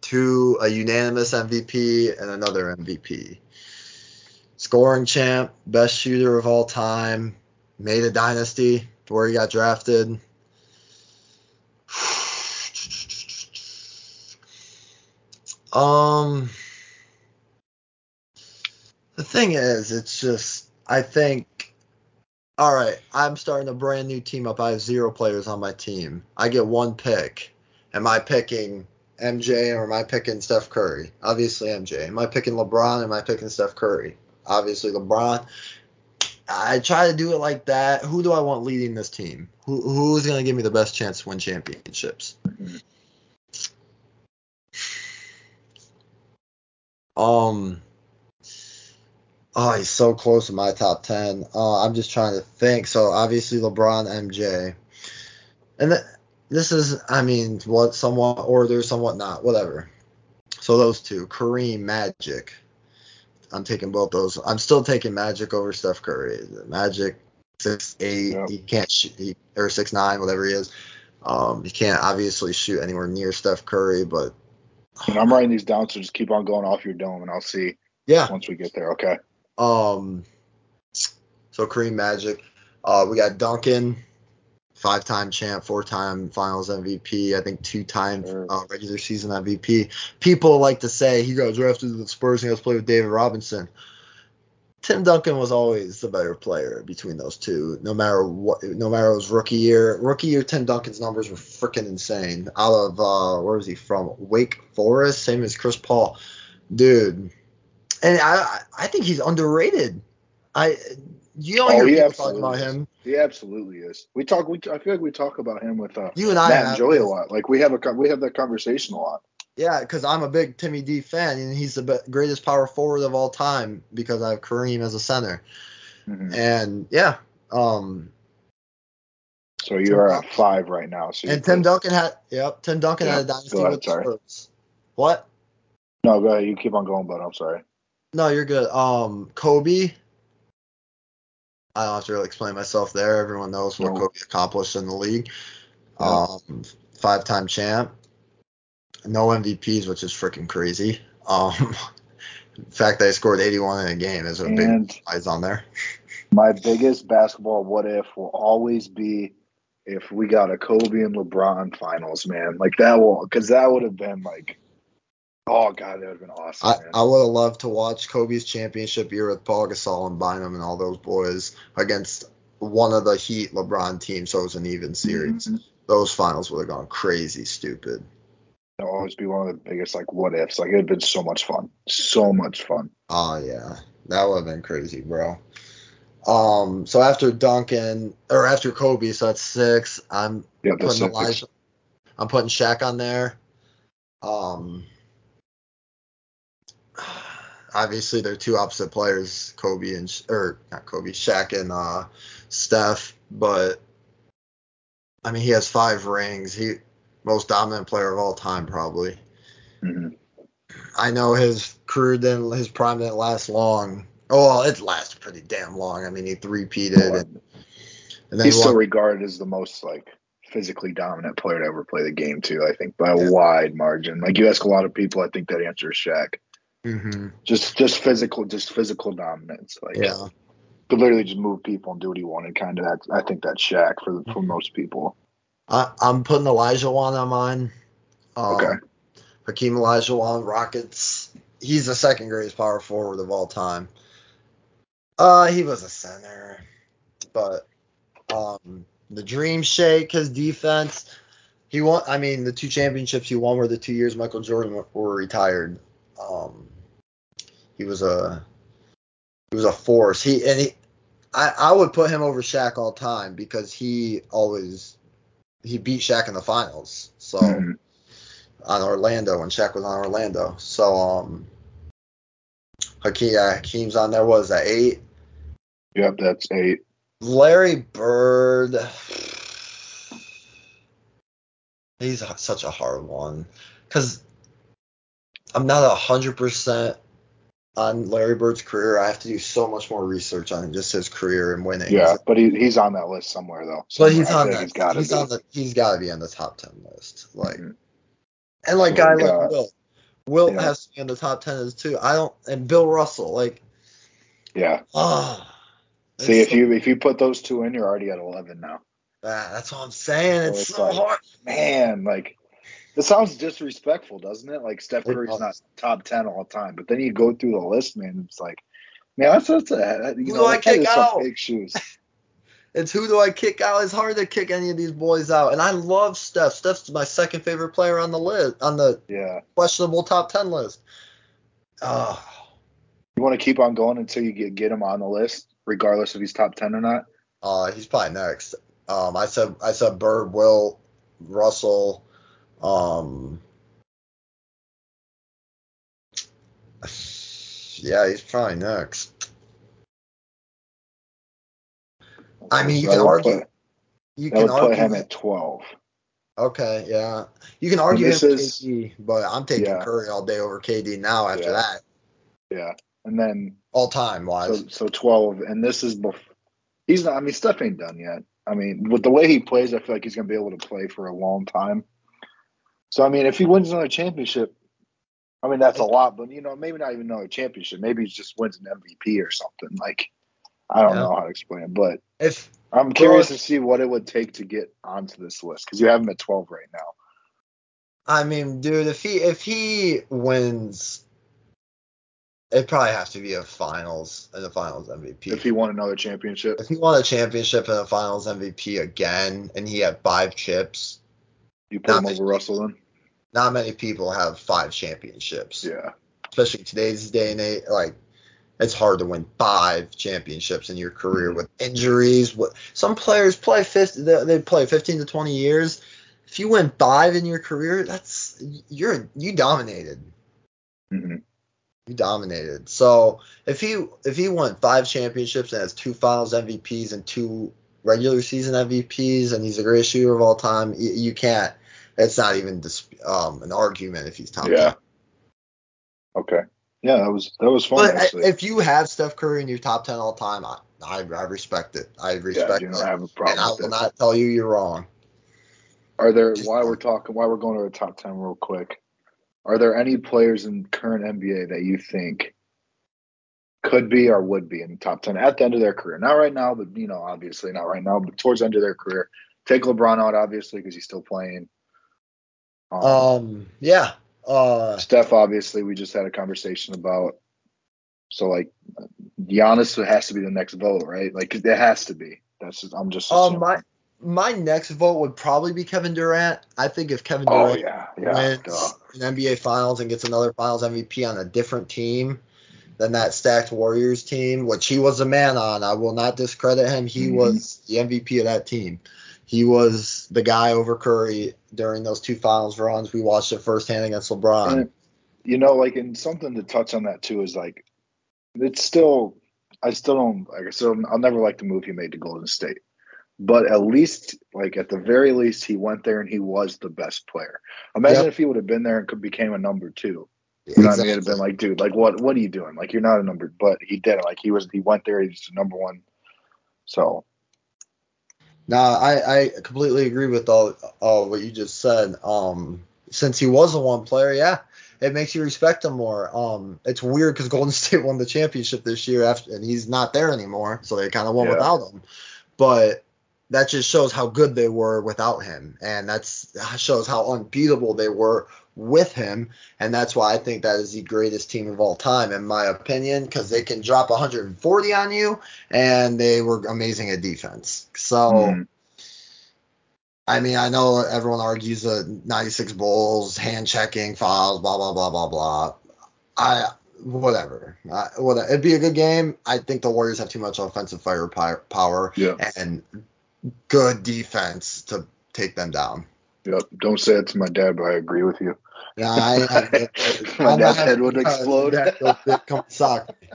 two a unanimous MVP, and another MVP. Scoring champ, best shooter of all time, made a dynasty where he got drafted. *sighs* Um, the thing is, it's just I think. All right, I'm starting a brand new team up. I have zero players on my team. I get one pick. Am I picking MJ or am I picking Steph Curry? Obviously MJ. Am I picking LeBron? Or am I picking Steph Curry? Obviously LeBron. I try to do it like that. Who do I want leading this team? Who who's gonna give me the best chance to win championships? Um. Oh, he's so close to my top ten. Uh, I'm just trying to think. So obviously LeBron, MJ, and th- this is, I mean, what somewhat order, somewhat not, whatever. So those two, Kareem, Magic. I'm taking both those. I'm still taking Magic over Steph Curry. Magic six eight, Yep. he can't shoot, he, or six nine, whatever he is. Um, he can't obviously shoot anywhere near Steph Curry, but And I'm writing these down, so just keep on going off your dome, and I'll see yeah. once we get there. Okay. Um, so Kareem Magic. Uh, we got Duncan, five-time champ, four-time Finals MVP. I think two-time uh, regular season MVP. People like to say he got drafted to the Spurs and he got to play with David Robinson. Tim Duncan was always the better player between those two, no matter what. No matter it was rookie year. Rookie year, Tim Duncan's numbers were freaking insane. Out of uh, where is he from? Wake Forest, same as Chris Paul, dude. And I, I think he's underrated. I, you don't Oh, hear he people talking about him. He absolutely is. We talk. We I feel like we talk about him with uh, You and I Matt and Joey a lot. Like we have a we have that conversation a lot. Yeah, because I'm a big Timmy D fan, and he's the be- greatest power forward of all time because I have Kareem as a center. Mhm. And yeah, um, So you are at five right now. So and Tim Duncan had, yep, Tim Duncan had a dynasty ahead, with the. Spurs. What? No, go ahead. You keep on going, but I'm sorry. No, you're good. Um, Kobe. I don't have to really explain myself there. Everyone knows what No. Kobe accomplished in the league. Yeah. Um, five-time champ. No MVPs, which is freaking crazy. Um, *laughs* the fact that he scored 81 in a game is a big And eyes on there. my biggest basketball what if will always be if we got a Kobe and LeBron finals, man. Like that will because that would have been like, oh god, that would have been awesome, I. I would have loved to watch Kobe's championship year with Paul Gasol and Bynum and all those boys against one of the Heat LeBron teams, so it was an even series. Mm-hmm. Those finals would have gone crazy stupid. It'll always be one of the biggest like what ifs. Like it'd been so much fun, so much fun. Oh yeah, that would have been crazy, bro. Um, so after Duncan or after Kobe, so that's six. I'm Yeah, putting. Olajuwon. I'm putting Shaq on there. Um, obviously they're two opposite players, Kobe and or not Kobe, Shaq and uh, Steph. But I mean, he has five rings. He most dominant player of all time, probably. Mhm. I know his career didn't, his prime didn't last long. Oh, well, it lasted pretty damn long. I mean, he three-peated, and, and then He's he still regarded as the most like physically dominant player to ever play the game too. I think by a Yeah. wide margin. Like you ask a lot of people, I think that answer is Shaq. Mhm. Just just physical, just physical dominance. Like yeah. could literally just move people and do what he wanted. Kind of that. I think that's Shaq for for most people. I, I'm putting Olajuwon on mine. Um, Okay. Hakeem Olajuwon, Rockets. He's the second greatest power forward of all time. Uh, he was a center, but um, the Dream Shake, his defense. He won. I mean, the two championships he won were the two years Michael Jordan were retired. Um, he was a he was a force. He and he. I, I would put him over Shaq all time because he always he beat Shaq in the finals. So Mhm. on Orlando when Shaq was on Orlando. So um Hakeem yeah, Hakeem's on there. What is that eight? Yep, that's eight. Larry Bird. He's such a hard one because I'm not a hundred percent on Larry Bird's career. I have to do so much more research on just his career and winning. Yeah, but he, he's on that list somewhere though. But he's I on that. He's got to He's on the. He's got to be on the top ten list. Like, Mhm. and like So, guy like, uh, Wilt. Wilt yeah. has to be in the top ten as too. I don't. And Bill Russell. Like, Yeah. ah. See, if you if you put those two in, you're already at eleven now. so- ah, that's what I'm saying. So It's it's so like- hard. Man, like it sounds disrespectful, doesn't it? Like Steph Curry's not top ten all the time, but then you go through the list, man. It's like, man, that's that's a you Who know do I that kid kick out? big shoes. *laughs* It's who do I kick out? It's hard to kick any of these boys out. And I love Steph. Steph's my second favorite player on the list on the Yeah, questionable top ten list. Ah. you want to keep on going until you get get him on the list, regardless if he's top ten or not. Uh, he's probably next. Um, I said I said Bird, Wilt, Russell. Um, yeah, he's probably next. I mean, you can argue. Put, You I can argue. him at twelve. okay, yeah, you can argue him this is- KD, but I'm taking Yeah. Curry all day over KD now. After Yeah. that, Yeah, and then all time wise, so so twelve, and this is bef- he's not. I mean, stuff ain't done yet. I mean, with the way he plays, I feel like he's gonna be able to play for a long time. So I mean, if he wins another championship, I mean that's a lot, but you know, maybe not even another championship. Maybe he just wins an MVP or something. Like I don't Yeah. know how to explain it, but if I'm curious Well, to see what it would take to get onto this list because you have him at twelve right now. I mean, dude, if he if he wins, it probably has to be a finals and a finals MVP. If he won another championship, if he won a championship and a finals MVP again, and he had five chips, you put him over Russell then. not many people have five championships. Yeah, Especially today's day and age, like it's hard to win five championships in your career with injuries. What some players play 50, they, they play 15 to 20 years. If you win five in your career, that's you're you dominated. hmm He dominated. So if he if he won five championships and has two Finals MVPs and two regular season MVPs and he's the greatest shooter of all time, you, you can't. It's not even dis, um, an argument if he's top. yeah. 10. Okay. Yeah, that was that was fun But actually. if you have Steph Curry in your top ten all time, I, I, I respect it. I respect yeah, you it, don't have a problem. and I will it. not tell you you're wrong. Are there Just while we're talking while we're going to the top ten real quick? Are there any players in current NBA that you think could be or would be in the top ten at the end of their career? Not right now, but you know, obviously not right now, but towards the end of their career. Take LeBron out, obviously, because he's still playing. Um, Um, yeah. Uh, Steph, obviously, we just had a conversation about. So like, Giannis has to be the next vote, right? Like it has to be. That's just, I'm just. Um, my my next vote would probably be Kevin Durant. I think if Kevin oh Durant yeah, yeah. wins duh. an NBA Finals and gets another Finals MVP on a different team than that stacked Warriors team, which he was a man on, I will not discredit him. He Mhm. was the MVP of that team. He was the guy over Curry during those two Finals runs. We watched it firsthand against LeBron. And you know, like, and something to touch on that too is like, it's still, I still don't, like, I still, I'll never like the move he made to Golden State, but at least, like, at the very least, he went there and he was the best player. Imagine Yep. if he would have been there and could became a number two. You know what I mean? It'd Exactly. been like, dude, like, what, what are you doing? Like, you're not a number, but he did it. Like, he was, he went there. He's the number one. So, No, I, I completely agree with all, all what you just said. Um, since he was a one player, yeah, it makes you respect him more. Um, it's weird because Golden *laughs* State won the championship this year after, and he's not there anymore, so they kind of won Yeah. without him. But that just shows how good they were without him, and that's shows how unbeatable they were with him, and that's why I think that is the greatest team of all time, in my opinion, because they can drop 140 on you, and they were amazing at defense. So. mm, I mean, I know everyone argues that 96 Bulls, hand checking, fouls, blah blah blah blah blah. I whatever. I, whatever. It'd be a good game. I think the Warriors have too much offensive firepower yeah, and good defense to take them down. yep. Don't say it to my dad, but I agree with you. Yeah, I, I, *laughs* My I'm dad's head would explode. Dad, come sock me.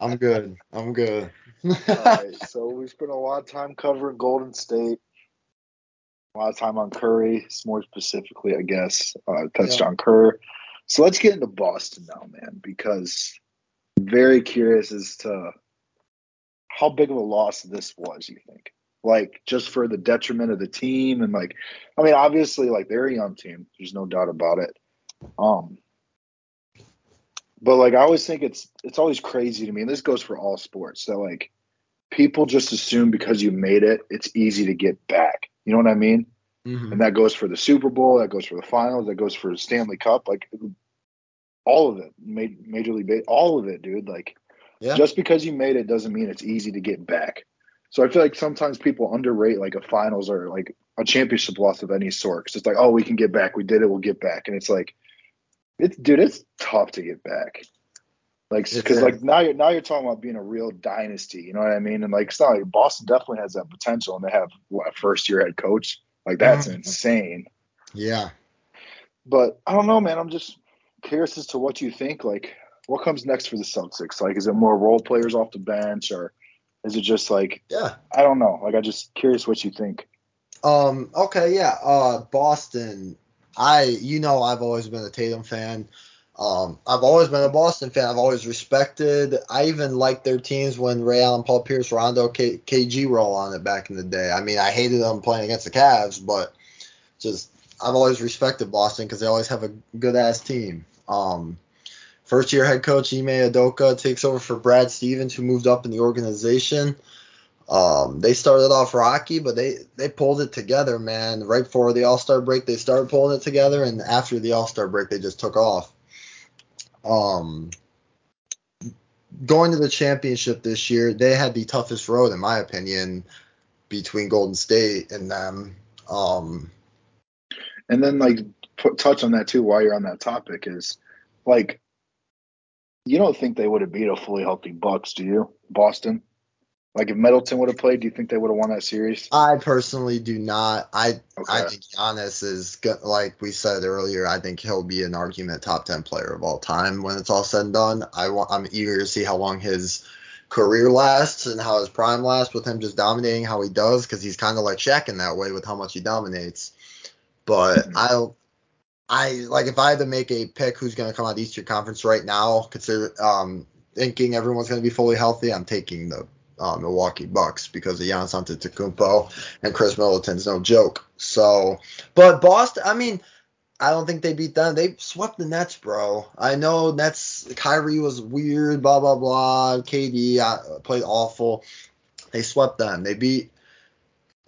I'm good. I'm good. All right, so we spent a lot of time covering Golden State, a lot of time on Curry, more specifically, I guess, uh, touched Yeah. on Kerr. So let's get into Boston now, man, because I'm very curious as to how big of a loss this was. You think, like, just for the detriment of the team, and like, I mean, obviously, like they're a young team. There's no doubt about it. Um, but like I always think it's it's always crazy to me, and this goes for all sports. That like people just assume because you made it, it's easy to get back. You know what I mean? Mhm. And that goes for the Super Bowl, that goes for the finals, that goes for the Stanley Cup, like all of it. Ma- Major League, all of it, dude. Like Yeah. just because you made it doesn't mean it's easy to get back. So I feel like sometimes people underrate like a finals or like a championship loss of any sort. Cause it's like, oh, we can get back. We did it. We'll get back. And it's like, it's dude, it's tough to get back. Like, because like now you're now you're talking about being a real dynasty. You know what I mean? And like, it's not like Boston definitely has that potential, and they have what, a first year head coach. Like that's Mhm. insane. Yeah. But I don't know, man. I'm just curious as to what you think. Like, what comes next for the Celtics? Like, is it more role players off the bench, or is it just like Yeah. I don't know? Like, I just curious what you think. Um. Okay. Yeah. Uh. Boston. I. You know, I've always been a Tatum fan. Um. I've always been a Boston fan. I've always respected. I even liked their teams when Ray Allen, Paul Pierce, Rondo, K, KG were all on it back in the day. I mean, I hated them playing against the Cavs, but just I've always respected Boston because they always have a good ass team. Um. First year head coach Ime Udoka takes over for Brad Stevens, who moved up in the organization. Um, they started off rocky, but they they pulled it together, man. Right before the All Star break, they started pulling it together, and after the All Star break, they just took off. Um, going to the championship this year, they had the toughest road, in my opinion, between Golden State and them. Um, And then like put, touch on that too while you're on that topic is like you don't think they would have beat a fully healthy Bucks, do you? Boston. Like if Middleton would have played, do you think they would have won that series? I personally do not. I I think Giannis is go- like we said earlier. I think he'll be an argument top ten player of all time when it's all said and done. I want. I'm eager to see how long his career lasts and how his prime lasts with him just dominating how he does because he's kind of like Shaq in that way with how much he dominates. But Mhm. I I like if I had to make a pick who's going to come out of the Eastern Conference right now, consider um thinking everyone's going to be fully healthy. I'm taking the uh, Milwaukee Bucks because of Giannis Antetokounmpo and Khris Middleton's no joke. So, but Boston, I mean, I don't think they beat them. They swept the Nets, bro. I know Nets. Kyrie was weird, blah blah blah. KD uh, played awful. They swept them. They beat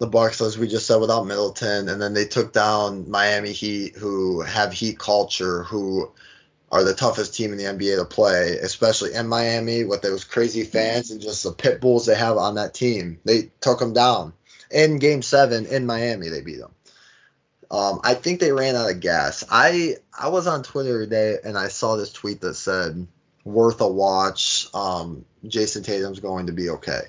the Bucks, as we just said, without Middleton, and then they took down Miami Heat, who have Heat culture, who are the toughest team in the NBA to play, especially in Miami with those crazy fans and just the pit bulls they have on that team. They took them down in Game Seven in Miami. They beat them. Um, I think they ran out of gas. I I was on Twitter today and I saw this tweet that said worth a watch. Um, Jayson Tatum's going to be okay.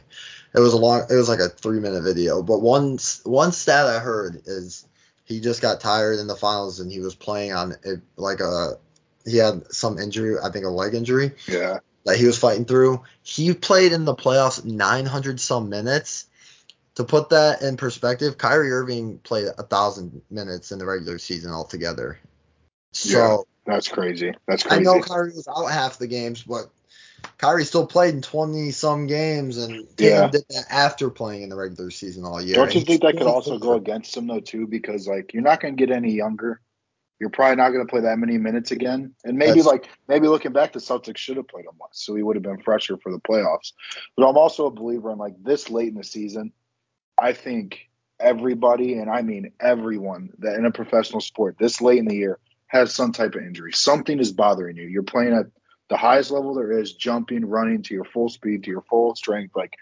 It was a long. It was like a three minute video, but one one stat I heard is he just got tired in the finals and he was playing on it like a he had some injury, I think a leg injury. Yeah. That he was fighting through. He played in the playoffs 900 some minutes. To put that in perspective, Kyrie Irving played a thousand minutes in the regular season altogether. So yeah, that's crazy. That's crazy. I know Kyrie was out half the games, but Kyrie still played in 20 some games, and Tatum Yeah. did that after playing in the regular season all year. Don't you think that could also go against him though too? Because like you're not going to get any younger. You're probably not going to play that many minutes again. And maybe That's- like maybe looking back, the Celtics should have played him less, so he would have been fresher for the playoffs. But I'm also a believer in like this late in the season. I think everybody, and I mean everyone, that in a professional sport this late in the year has some type of injury. Something is bothering you. You're playing at the highest level there is, jumping, running to your full speed, to your full strength, like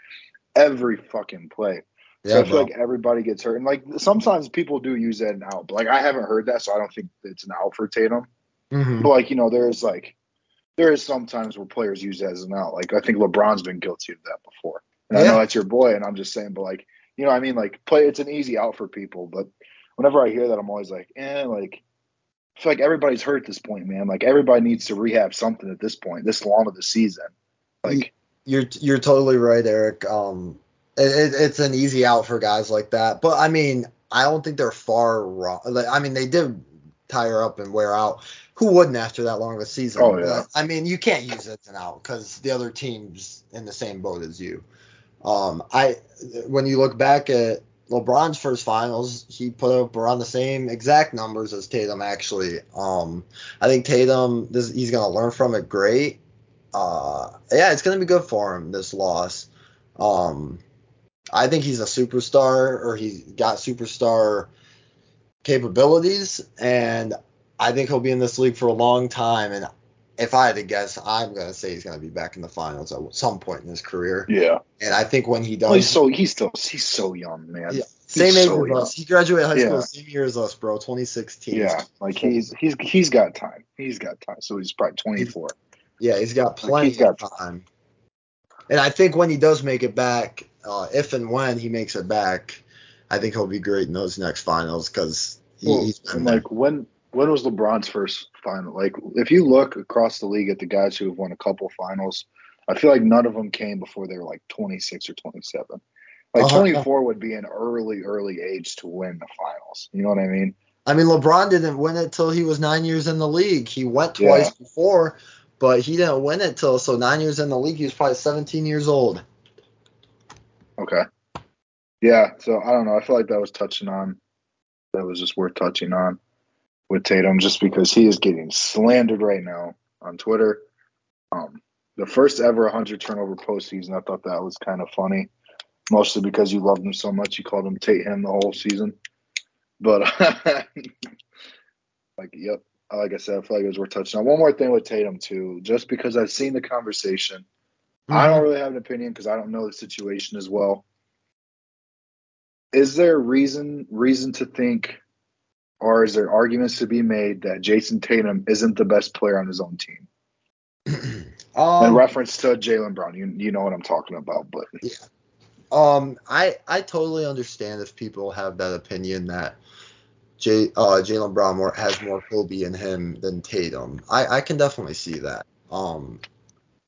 every fucking play. So Yeah, I feel bro. like everybody gets hurt, and like sometimes people do use that an out, but like I haven't heard that, so I don't think it's an out for Tatum. Mhm. But like you know, there's like there is sometimes where players use that as an out. Like I think LeBron's been guilty of that before, and I know that's your boy, and I'm just saying, but like you know, what I mean, like play, it's an easy out for people, but whenever I hear that, I'm always like, eh, like. I feel like everybody's hurt at this point, man. Like everybody needs to rehab something at this point, this long of the season. Like, You're you're totally right, Eric. Um, it, it, it's an easy out for guys like that, but I mean, I don't think they're far wrong. Like, I mean, they did tire up and wear out. Who wouldn't after that long of a season? Oh, yeah. But, I mean, you can't use it as an out because the other team's in the same boat as you. Um, I when you look back at LeBron's first finals, he put up around the same exact numbers as Tatum. Actually, um, I think Tatum this he's gonna learn from it great. Uh, yeah, it's gonna be good for him this loss. Um, I think he's a superstar or he's got superstar capabilities, and I think he'll be in this league for a long time. And if I had to guess, I'm gonna say he's gonna be back in the finals at some point in his career. yeah, And I think when he does, well, he's so he's still he's so young, man. Yeah, same age so as young. us. He graduated high school Yeah. same year as us, bro. 2016. Yeah, like he's he's he's got time. He's got time. So he's probably 24. Yeah, he's got Like, plenty he's got of time. And I think when he does make it back, uh, if and when he makes it back, I think he'll be great in those next finals because he, Well, he's been like when when was LeBron's first final? Like if you look across the league at the guys who have won a couple finals, I feel like none of them came before they were like 26 or 27. Like Uh-huh. 24 would be an early early age to win the finals. You know what I mean? I mean, LeBron didn't win it till he was nine years in the league. He went Yeah. twice before, but he didn't win it till so nine years in the league. He was probably 17 years old. Okay. Yeah, so I don't know. I feel like that was touching on that was just worth touching on with Tatum just because he is getting slandered right now on Twitter. Um the first ever 100 turnover postseason, I thought that was kind of funny, mostly because you loved him so much. You called him Tate him the whole season. But *laughs* like, yep, like I said, I feel like it was worth touching on. One more thing with Tatum too, just because I've seen the conversation. I don't really have an opinion because I don't know the situation as well. Is there reason reason to think, or is there arguments to be made that Jayson Tatum isn't the best player on his own team? *clears throat* In um, reference to Jaylen Brown, you you know what I'm talking about, but yeah. Um, I I totally understand if people have that opinion that Jay uh Jaylen Brown more has more Kobe in him than Tatum. I I can definitely see that. Um,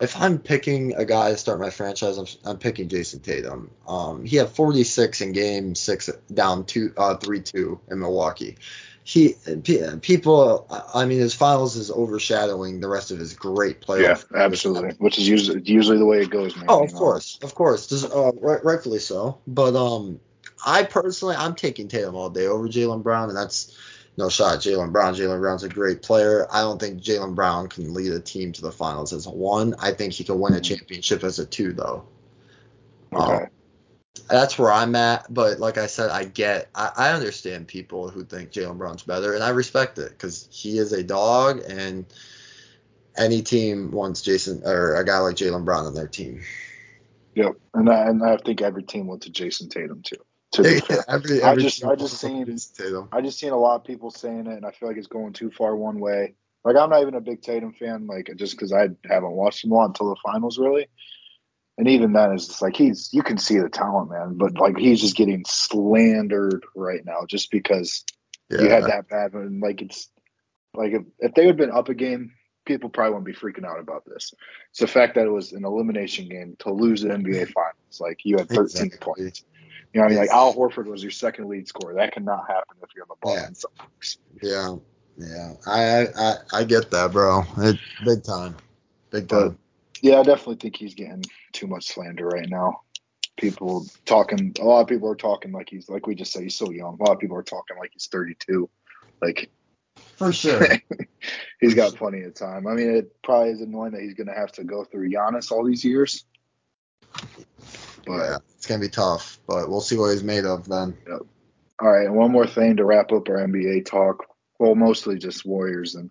if I'm picking a guy to start my franchise, I'm, I'm picking Jayson Tatum. Um, he had 46 in Game Six, down two uh three two in Milwaukee. He pe- people, I mean, his finals is overshadowing the rest of his great playoff. yeah, absolutely. Which is usually usually the way it goes, man. Oh, of know? course, of course, Just, uh, right, rightfully so. But um, I personally, I'm taking Tatum all day over Jaylen Brown, and that's no shot. Jaylen Brown, Jaylen Brown's a great player. I don't think Jaylen Brown can lead a team to the finals as a one. I think he can win a Mhm. championship as a two, though. Okay. Um, that's where I'm at. But like I said, I get, I, I understand people who think Jaylen Brown's better, and I respect it because he is a dog, and any team wants Jayson or a guy like Jaylen Brown on their team. Yep, and I, and I think every team wants a Jayson Tatum too. To *laughs* fair, every, every I just I just seen I just seen a lot of people saying it, and I feel like it's going too far one way. Like I'm not even a big Tatum fan, like just because I haven't watched him a lot until the finals, really. And even then, it's just like he's you can see the talent, man, but like he's just getting slandered right now just because Yeah, you had that bad one. Like it's like if, if they had been up a game, people probably wouldn't be freaking out about this. It's the fact that it was an elimination game to lose the NBA finals. Like you had 13 Exactly. points. You know I mean? Like Al Horford was your second lead scorer. That cannot happen if you're on the Yeah. Celtics. yeah, yeah. I, I I get that, bro. It, big time, big But time. yeah, I definitely think he's getting too much slander right now. People talking, a lot of people are talking like he's like we just said he's so young. A lot of people are talking like he's 32. Like For sure. *laughs* he's got plenty of time. I mean, it probably is annoying that he's going to have to go through Giannis all these years. But yeah, it's gonna be tough, but we'll see what he's made of then. Yep. all right, and one more thing to wrap up our NBA talk. Well, mostly just Warriors and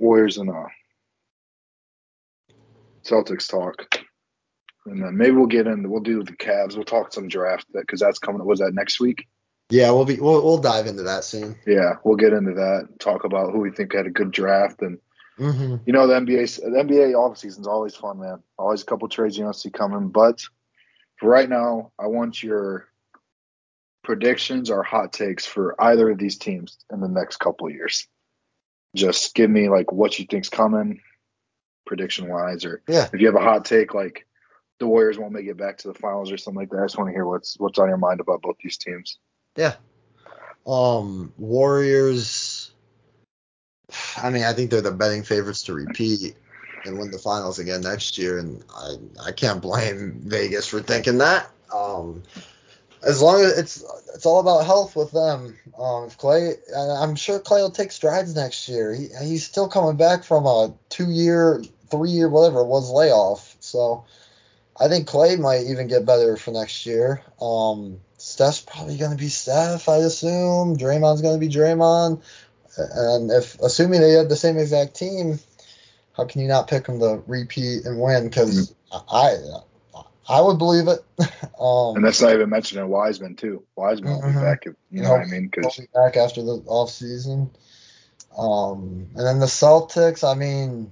Warriors and uh Celtics talk. And then maybe we'll get into we'll do the Cavs. We'll talk some draft because that's coming. Was that next week? Yeah, we'll be we'll we'll dive into that soon. Yeah, we'll get into that. Talk about who we think had a good draft and Mm-hmm. you know the NBA the NBA off season's always fun, man. Always a couple trades you don't see coming. But for right now, I want your predictions or hot takes for either of these teams in the next couple of years. Just give me like what you think's coming, prediction wise, or Yeah. if you have a hot take like the Warriors won't make it back to the finals or something like that. I just want to hear what's what's on your mind about both these teams. Yeah. Um, Warriors. I mean, I think they're the betting favorites to repeat and win the finals again next year, and I I can't blame Vegas for thinking that. Um, as long as it's it's all about health with them. Um, if Klay, I'm sure Klay will take strides next year. He he's still coming back from a two year, three year, whatever it was layoff. So I think Klay might even get better for next year. Um, Steph's probably going to be Steph, I assume. Draymond's going to be Draymond. And if assuming they had the same exact team, how can you not pick them to repeat and win? Because I I would believe it. *laughs* um, And that's not even mentioning Wiseman too. Wiseman will be Mhm. back. If, you know what I mean? Because be back after the off season. Um, and then the Celtics, I mean,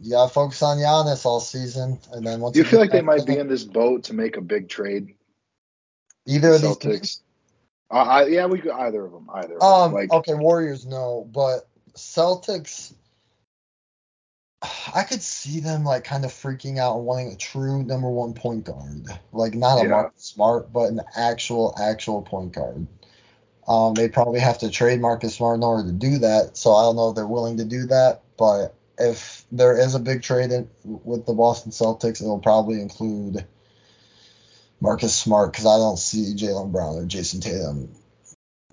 you gotta focus on Giannis all season, and then once you feel like they might be in this boat to make a big trade? either of these teams? Celtics. Uh, I, yeah, we could either of them. Either. Of Um, them. Like okay, Warriors no, but Celtics, I could see them like kind of freaking out and wanting a true number one point guard, like not a Yeah. Marcus Smart, but an actual actual point guard. Um, they probably have to trade Marcus Smart in order to do that, so I don't know if they're willing to do that. But if there is a big trade in, with the Boston Celtics, it'll probably include Marcus Smart because I don't see Jaylen Brown or Jayson Tatum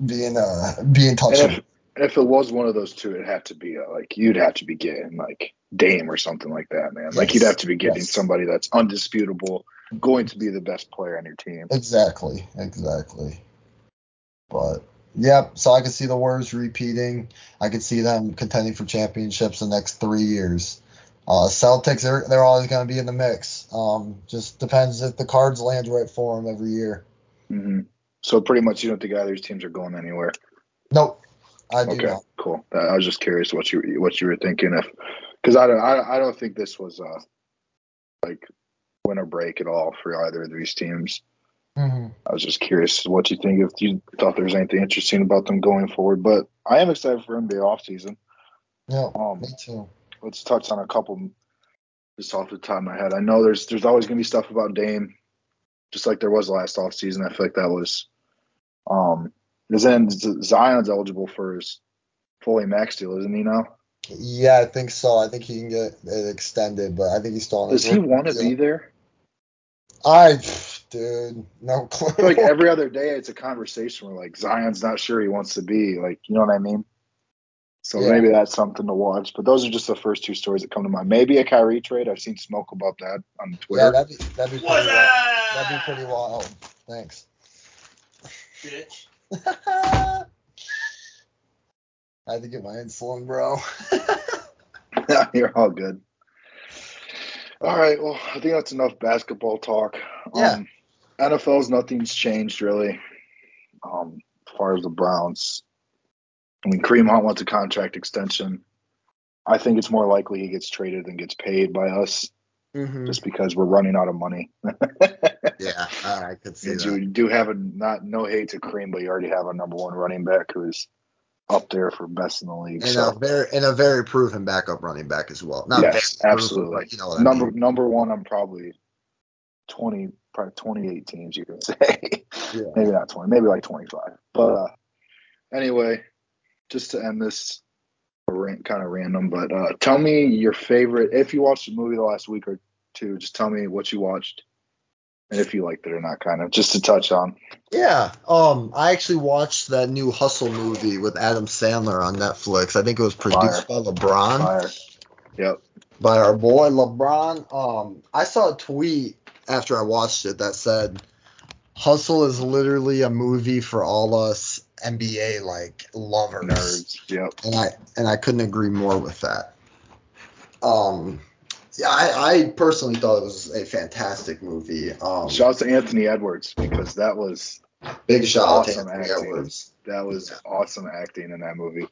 being uh being touched. if, if it was one of those two, it'd have to be uh, like you'd have to be getting like Dame or something like that, man. Like you'd have to be getting Yes. somebody that's undisputable, going to be the best player on your team. Exactly, exactly. But yep, so I could see the Warriors repeating. I could see them contending for championships the next three years. Uh, Celtics, they're they're always going to be in the mix. Um, just depends if the cards land right for them every year. hmm So pretty much, you don't think either of these teams are going anywhere. Nope, I do Okay, not. cool. I was just curious what you what you were thinking if because I don't I, I don't think this was uh like winter break at all for either of these teams. hmm I was just curious what you think if you thought there was anything interesting about them going forward. But I am excited for NBA offseason. Yeah, Um, me too. Let's touch on a couple just off the top of my head. I know there's there's always gonna be stuff about Dame, just like there was last off season. I feel like that was um is then Zion's eligible for his fully max deal, isn't he now? Yeah, I think so. I think he can get it extended, but I think he's still on Does he want to be there? I, dude, no *laughs* clue. Like every other day it's a conversation where like Zion's not sure he wants to be. Like, you know what I mean? So Yeah. maybe that's something to watch. But those are just the first two stories that come to mind. Maybe a Kyrie trade. I've seen smoke about that on yeah, Twitter. that'd be that'd be pretty wild. That'd be pretty wild. Thanks. Bitch. *laughs* I had to get my insulin, bro. *laughs* You're all good. All right. Well, I think that's enough basketball talk. Yeah. Um, NFL's nothing's changed really. Um, as far as the Browns, I mean, Kareem Hunt wants a contract extension. I think it's more likely he gets traded than gets paid by us, mm-hmm. just because we're running out of money. *laughs* yeah, I could see and that. you do have a not no hate to Kareem, but you already have a number one running back who's up there for best in the league. And so. a very and a very proven backup running back as well. Not yes, absolutely. Proven, you know number I mean. number one, I'm probably twenty, probably twenty eight teams. You can say Yeah. *laughs* maybe not twenty, maybe like twenty five. But uh, anyway, just to end this, kind of random. But uh, tell me your favorite. If you watched a movie the last week or two, just tell me what you watched and if you liked it or not. Kind of just to touch on. Yeah. Um, I actually watched that new Hustle movie with Adam Sandler on Netflix. I think it was produced Fire. by LeBron. Fire. Yep. by our boy LeBron. Um, I saw a tweet after I watched it that said, "Hustle is literally a movie for all us NBA like lovers." Nerds. Yep. And I and I couldn't agree more with that. Um, yeah, I, I personally thought it was a fantastic movie. Um, Shout out to Anthony Edwards because that was big shout out to awesome Anthony acting. Edwards. that was Yeah. awesome acting in that movie.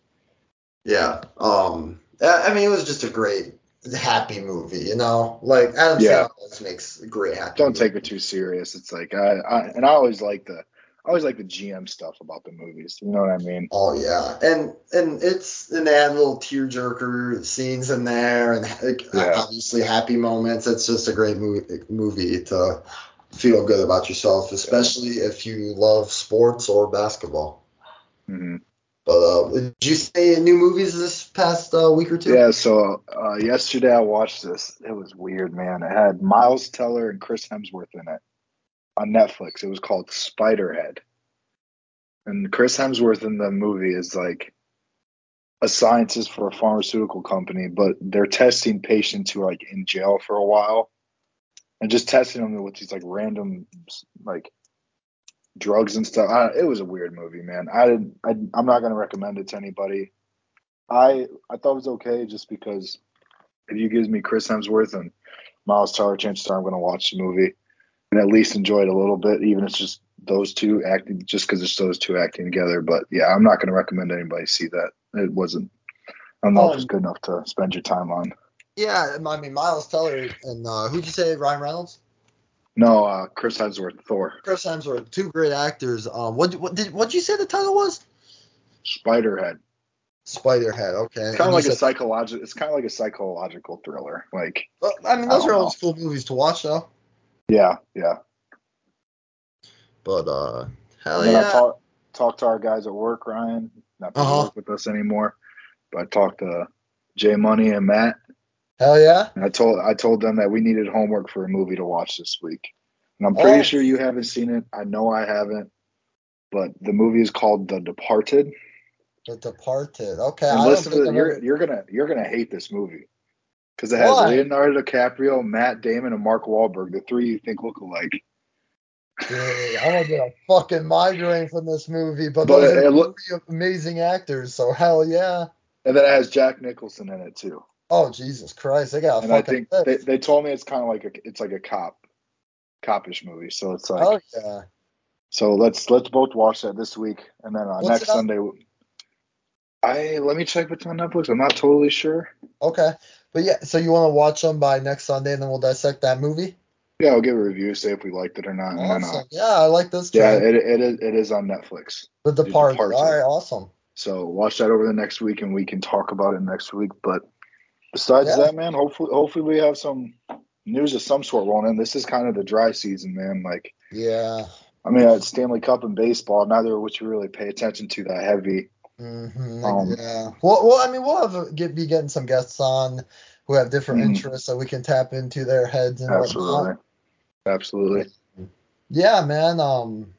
Yeah. Um, I mean, it was just a great, happy movie. You know, like Adam Yeah. Sandler makes great happy. Don't take it too serious. It's like I, I and I always like the I always like the GM stuff about the movies. You know what I mean? Oh yeah, and and it's and they had little tearjerker scenes in there, and like, Yeah. obviously happy moments. It's just a great movie, movie to feel good about yourself, especially if you love sports or basketball. hmm But uh, did you see new movies this past uh, week or two? Yeah. So uh, yesterday I watched this. It was weird, man. It had Miles Teller and Chris Hemsworth in it on Netflix. It was called Spiderhead, and Chris Hemsworth in the movie is like a scientist for a pharmaceutical company, but they're testing patients who are like in jail for a while, and just testing them with these like random like drugs and stuff. I, it was a weird movie, man. I didn't. I, I'm not gonna recommend it to anybody. I I thought it was okay just because if you gives me Chris Hemsworth and Miles Teller, chances are I'm gonna watch the movie and at least enjoy it a little bit, even if it's just those two acting, just because it's those two acting together. But yeah, I'm not gonna recommend anybody see that. It wasn't. I don't know if it's good enough to spend your time on. Yeah, I mean Miles Teller and uh, who'd you say Ryan Reynolds? No, uh, Chris Hemsworth, Thor, Chris Hemsworth, two great actors. Um, what what did what you say the title was? Spiderhead. Spiderhead. Okay. It's kind of like a psychological. It's kind of like a psychological thriller. Like, Well, I mean, those don't are old school movies to watch, though. Yeah, yeah. But uh, hell then I yeah. talked talked to our guys at work, Ryan. Not Uh-huh. work with us anymore, but I talked to Jay Money and Matt, hell yeah. and I told I told them that we needed homework for a movie to watch this week. And I'm pretty Oh. sure you haven't seen it. I know I haven't, but the movie is called The Departed. The Departed. Okay. And I listen to you're you're gonna you're gonna hate this movie because it has Why? Leonardo DiCaprio, Matt Damon, and Mark Wahlberg, the three you think look alike. Dude, I'm gonna get a fucking migraine from this movie, but, But those are look- amazing actors, so hell yeah. And then it has Jack Nicholson in it too. Oh Jesus Christ, they got a and I fucking think they, list. they told me it's kind of like a it's like a cop copish movie. So it's like Oh yeah. so let's let's both watch that this week and then uh, next? Sunday. I let me check it's on Netflix. I'm not totally sure. Okay. But yeah, so you want to watch them by next Sunday, and then we'll dissect that movie. Yeah, I'll give a review, say if we liked it or not, Awesome. Yeah, I like this. yeah, Trend. it, it is it is on Netflix. the. Departed. All right. Awesome. So watch that over the next week, and we can talk about it next week. But besides Yeah. that, man, hopefully hopefully we have some news of some sort rolling in. This is kind of the dry season, man. Like Yeah. I mean, it's Stanley Cup and baseball, neither of which you really pay attention to that heavy. Hmm Um, yeah. Well, well, I mean, we'll have a, get be getting some guests on who have different Mhm. interests, so we can tap into their heads and Absolutely. whatnot. Absolutely. Yeah, man. Um,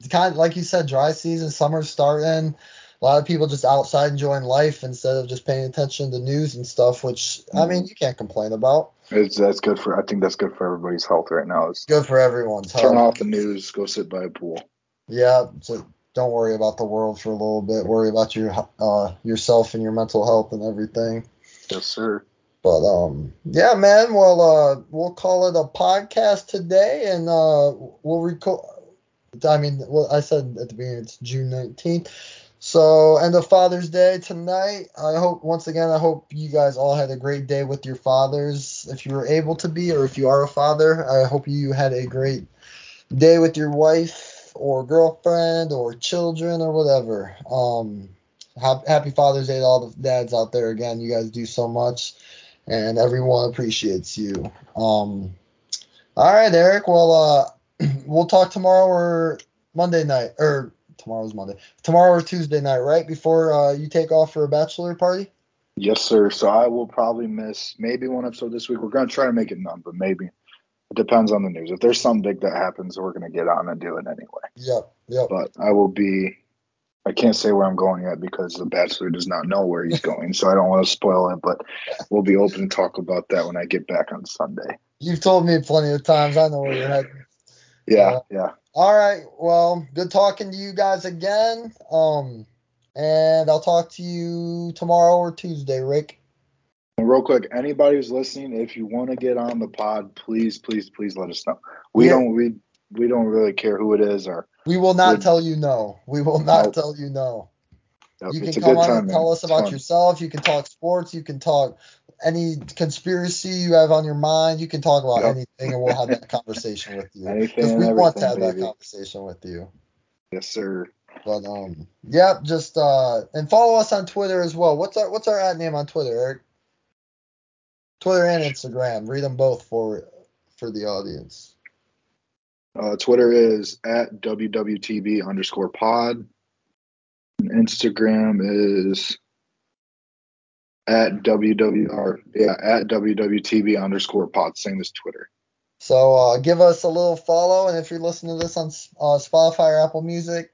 it's kind of like you said, dry season, summer's starting. A lot of people just outside enjoying life instead of just paying attention to news and stuff, which I mean, you can't complain about. It's that's good for I think that's good for everybody's health right now. It's Good for everyone's health. turn health. off the news, go sit by a pool. Yeah, so don't worry about the world for a little bit. Worry about your uh, yourself and your mental health and everything. Yes, sir. But um, yeah, man. Well, uh, we'll call it a podcast today, and uh, we'll record. I mean, well, I said at the beginning it's June nineteenth. So, end of Father's Day tonight. I hope, once again, I hope you guys all had a great day with your fathers. If you were able to be, or if you are a father, I hope you had a great day with your wife or girlfriend or children or whatever. Um, happy Father's Day to all the dads out there. Again, you guys do so much, and everyone appreciates you. Um, all right, Eric. Well, uh, *clears throat* we'll talk tomorrow or Monday night, or tomorrow's Monday. Tomorrow or Tuesday night, right before uh, you take off for a bachelor party. Yes, sir. So I will probably miss maybe one episode this week. We're gonna try to make it none, but maybe it depends on the news. If there's something big that happens, we're gonna get on and do it anyway. Yep. Yep. But I will be. I can't say where I'm going yet because the bachelor does not know where he's *laughs* going, so I don't want to spoil it. But we'll be open to talk about that when I get back on Sunday. You've told me plenty of times. I know where you're heading. Yeah, uh, yeah. All right. Well, good talking to you guys again. Um, and I'll talk to you tomorrow or Tuesday, Rick. Real quick, anybody who's listening, if you want to get on the pod, please, please, please let us know. We yeah. don't we we don't really care who it is or we will not tell you no. We will not nope. tell you no. Nope. You can come on time, and tell man. us about yourself. You can talk sports. You can talk any conspiracy you have on your mind, you can talk about yep. anything, and we'll have that conversation with *laughs* you. Anything, we want to have baby. that conversation with you. Yes, sir. But um, yeah, just uh, and follow us on Twitter as well. What's our what's our ad name on Twitter, Eric? Twitter and Instagram. Read them both for for the audience. Uh, Twitter is at wwtb underscore pod. And Instagram is at wwr yeah at wwtb underscore pod. Same as Twitter. So uh, give us a little follow, and if you're listening to this on uh, Spotify or Apple Music,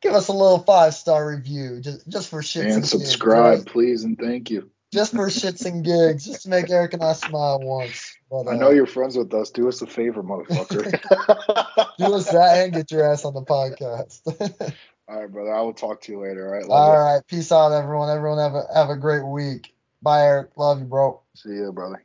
give us a little five star review just just for shits and, and subscribe, please, and thank you. Just for shits and gigs, just to make Eric and I smile once. But, uh, I know you're friends with us. Do us a favor, motherfucker. *laughs* Do us that and get your ass on the podcast. *laughs* all right, brother. I will talk to you later. All right. Love all you. right. Peace out, everyone. Everyone have a have a great week. Bye, Eric. Love you, bro. See you, brother.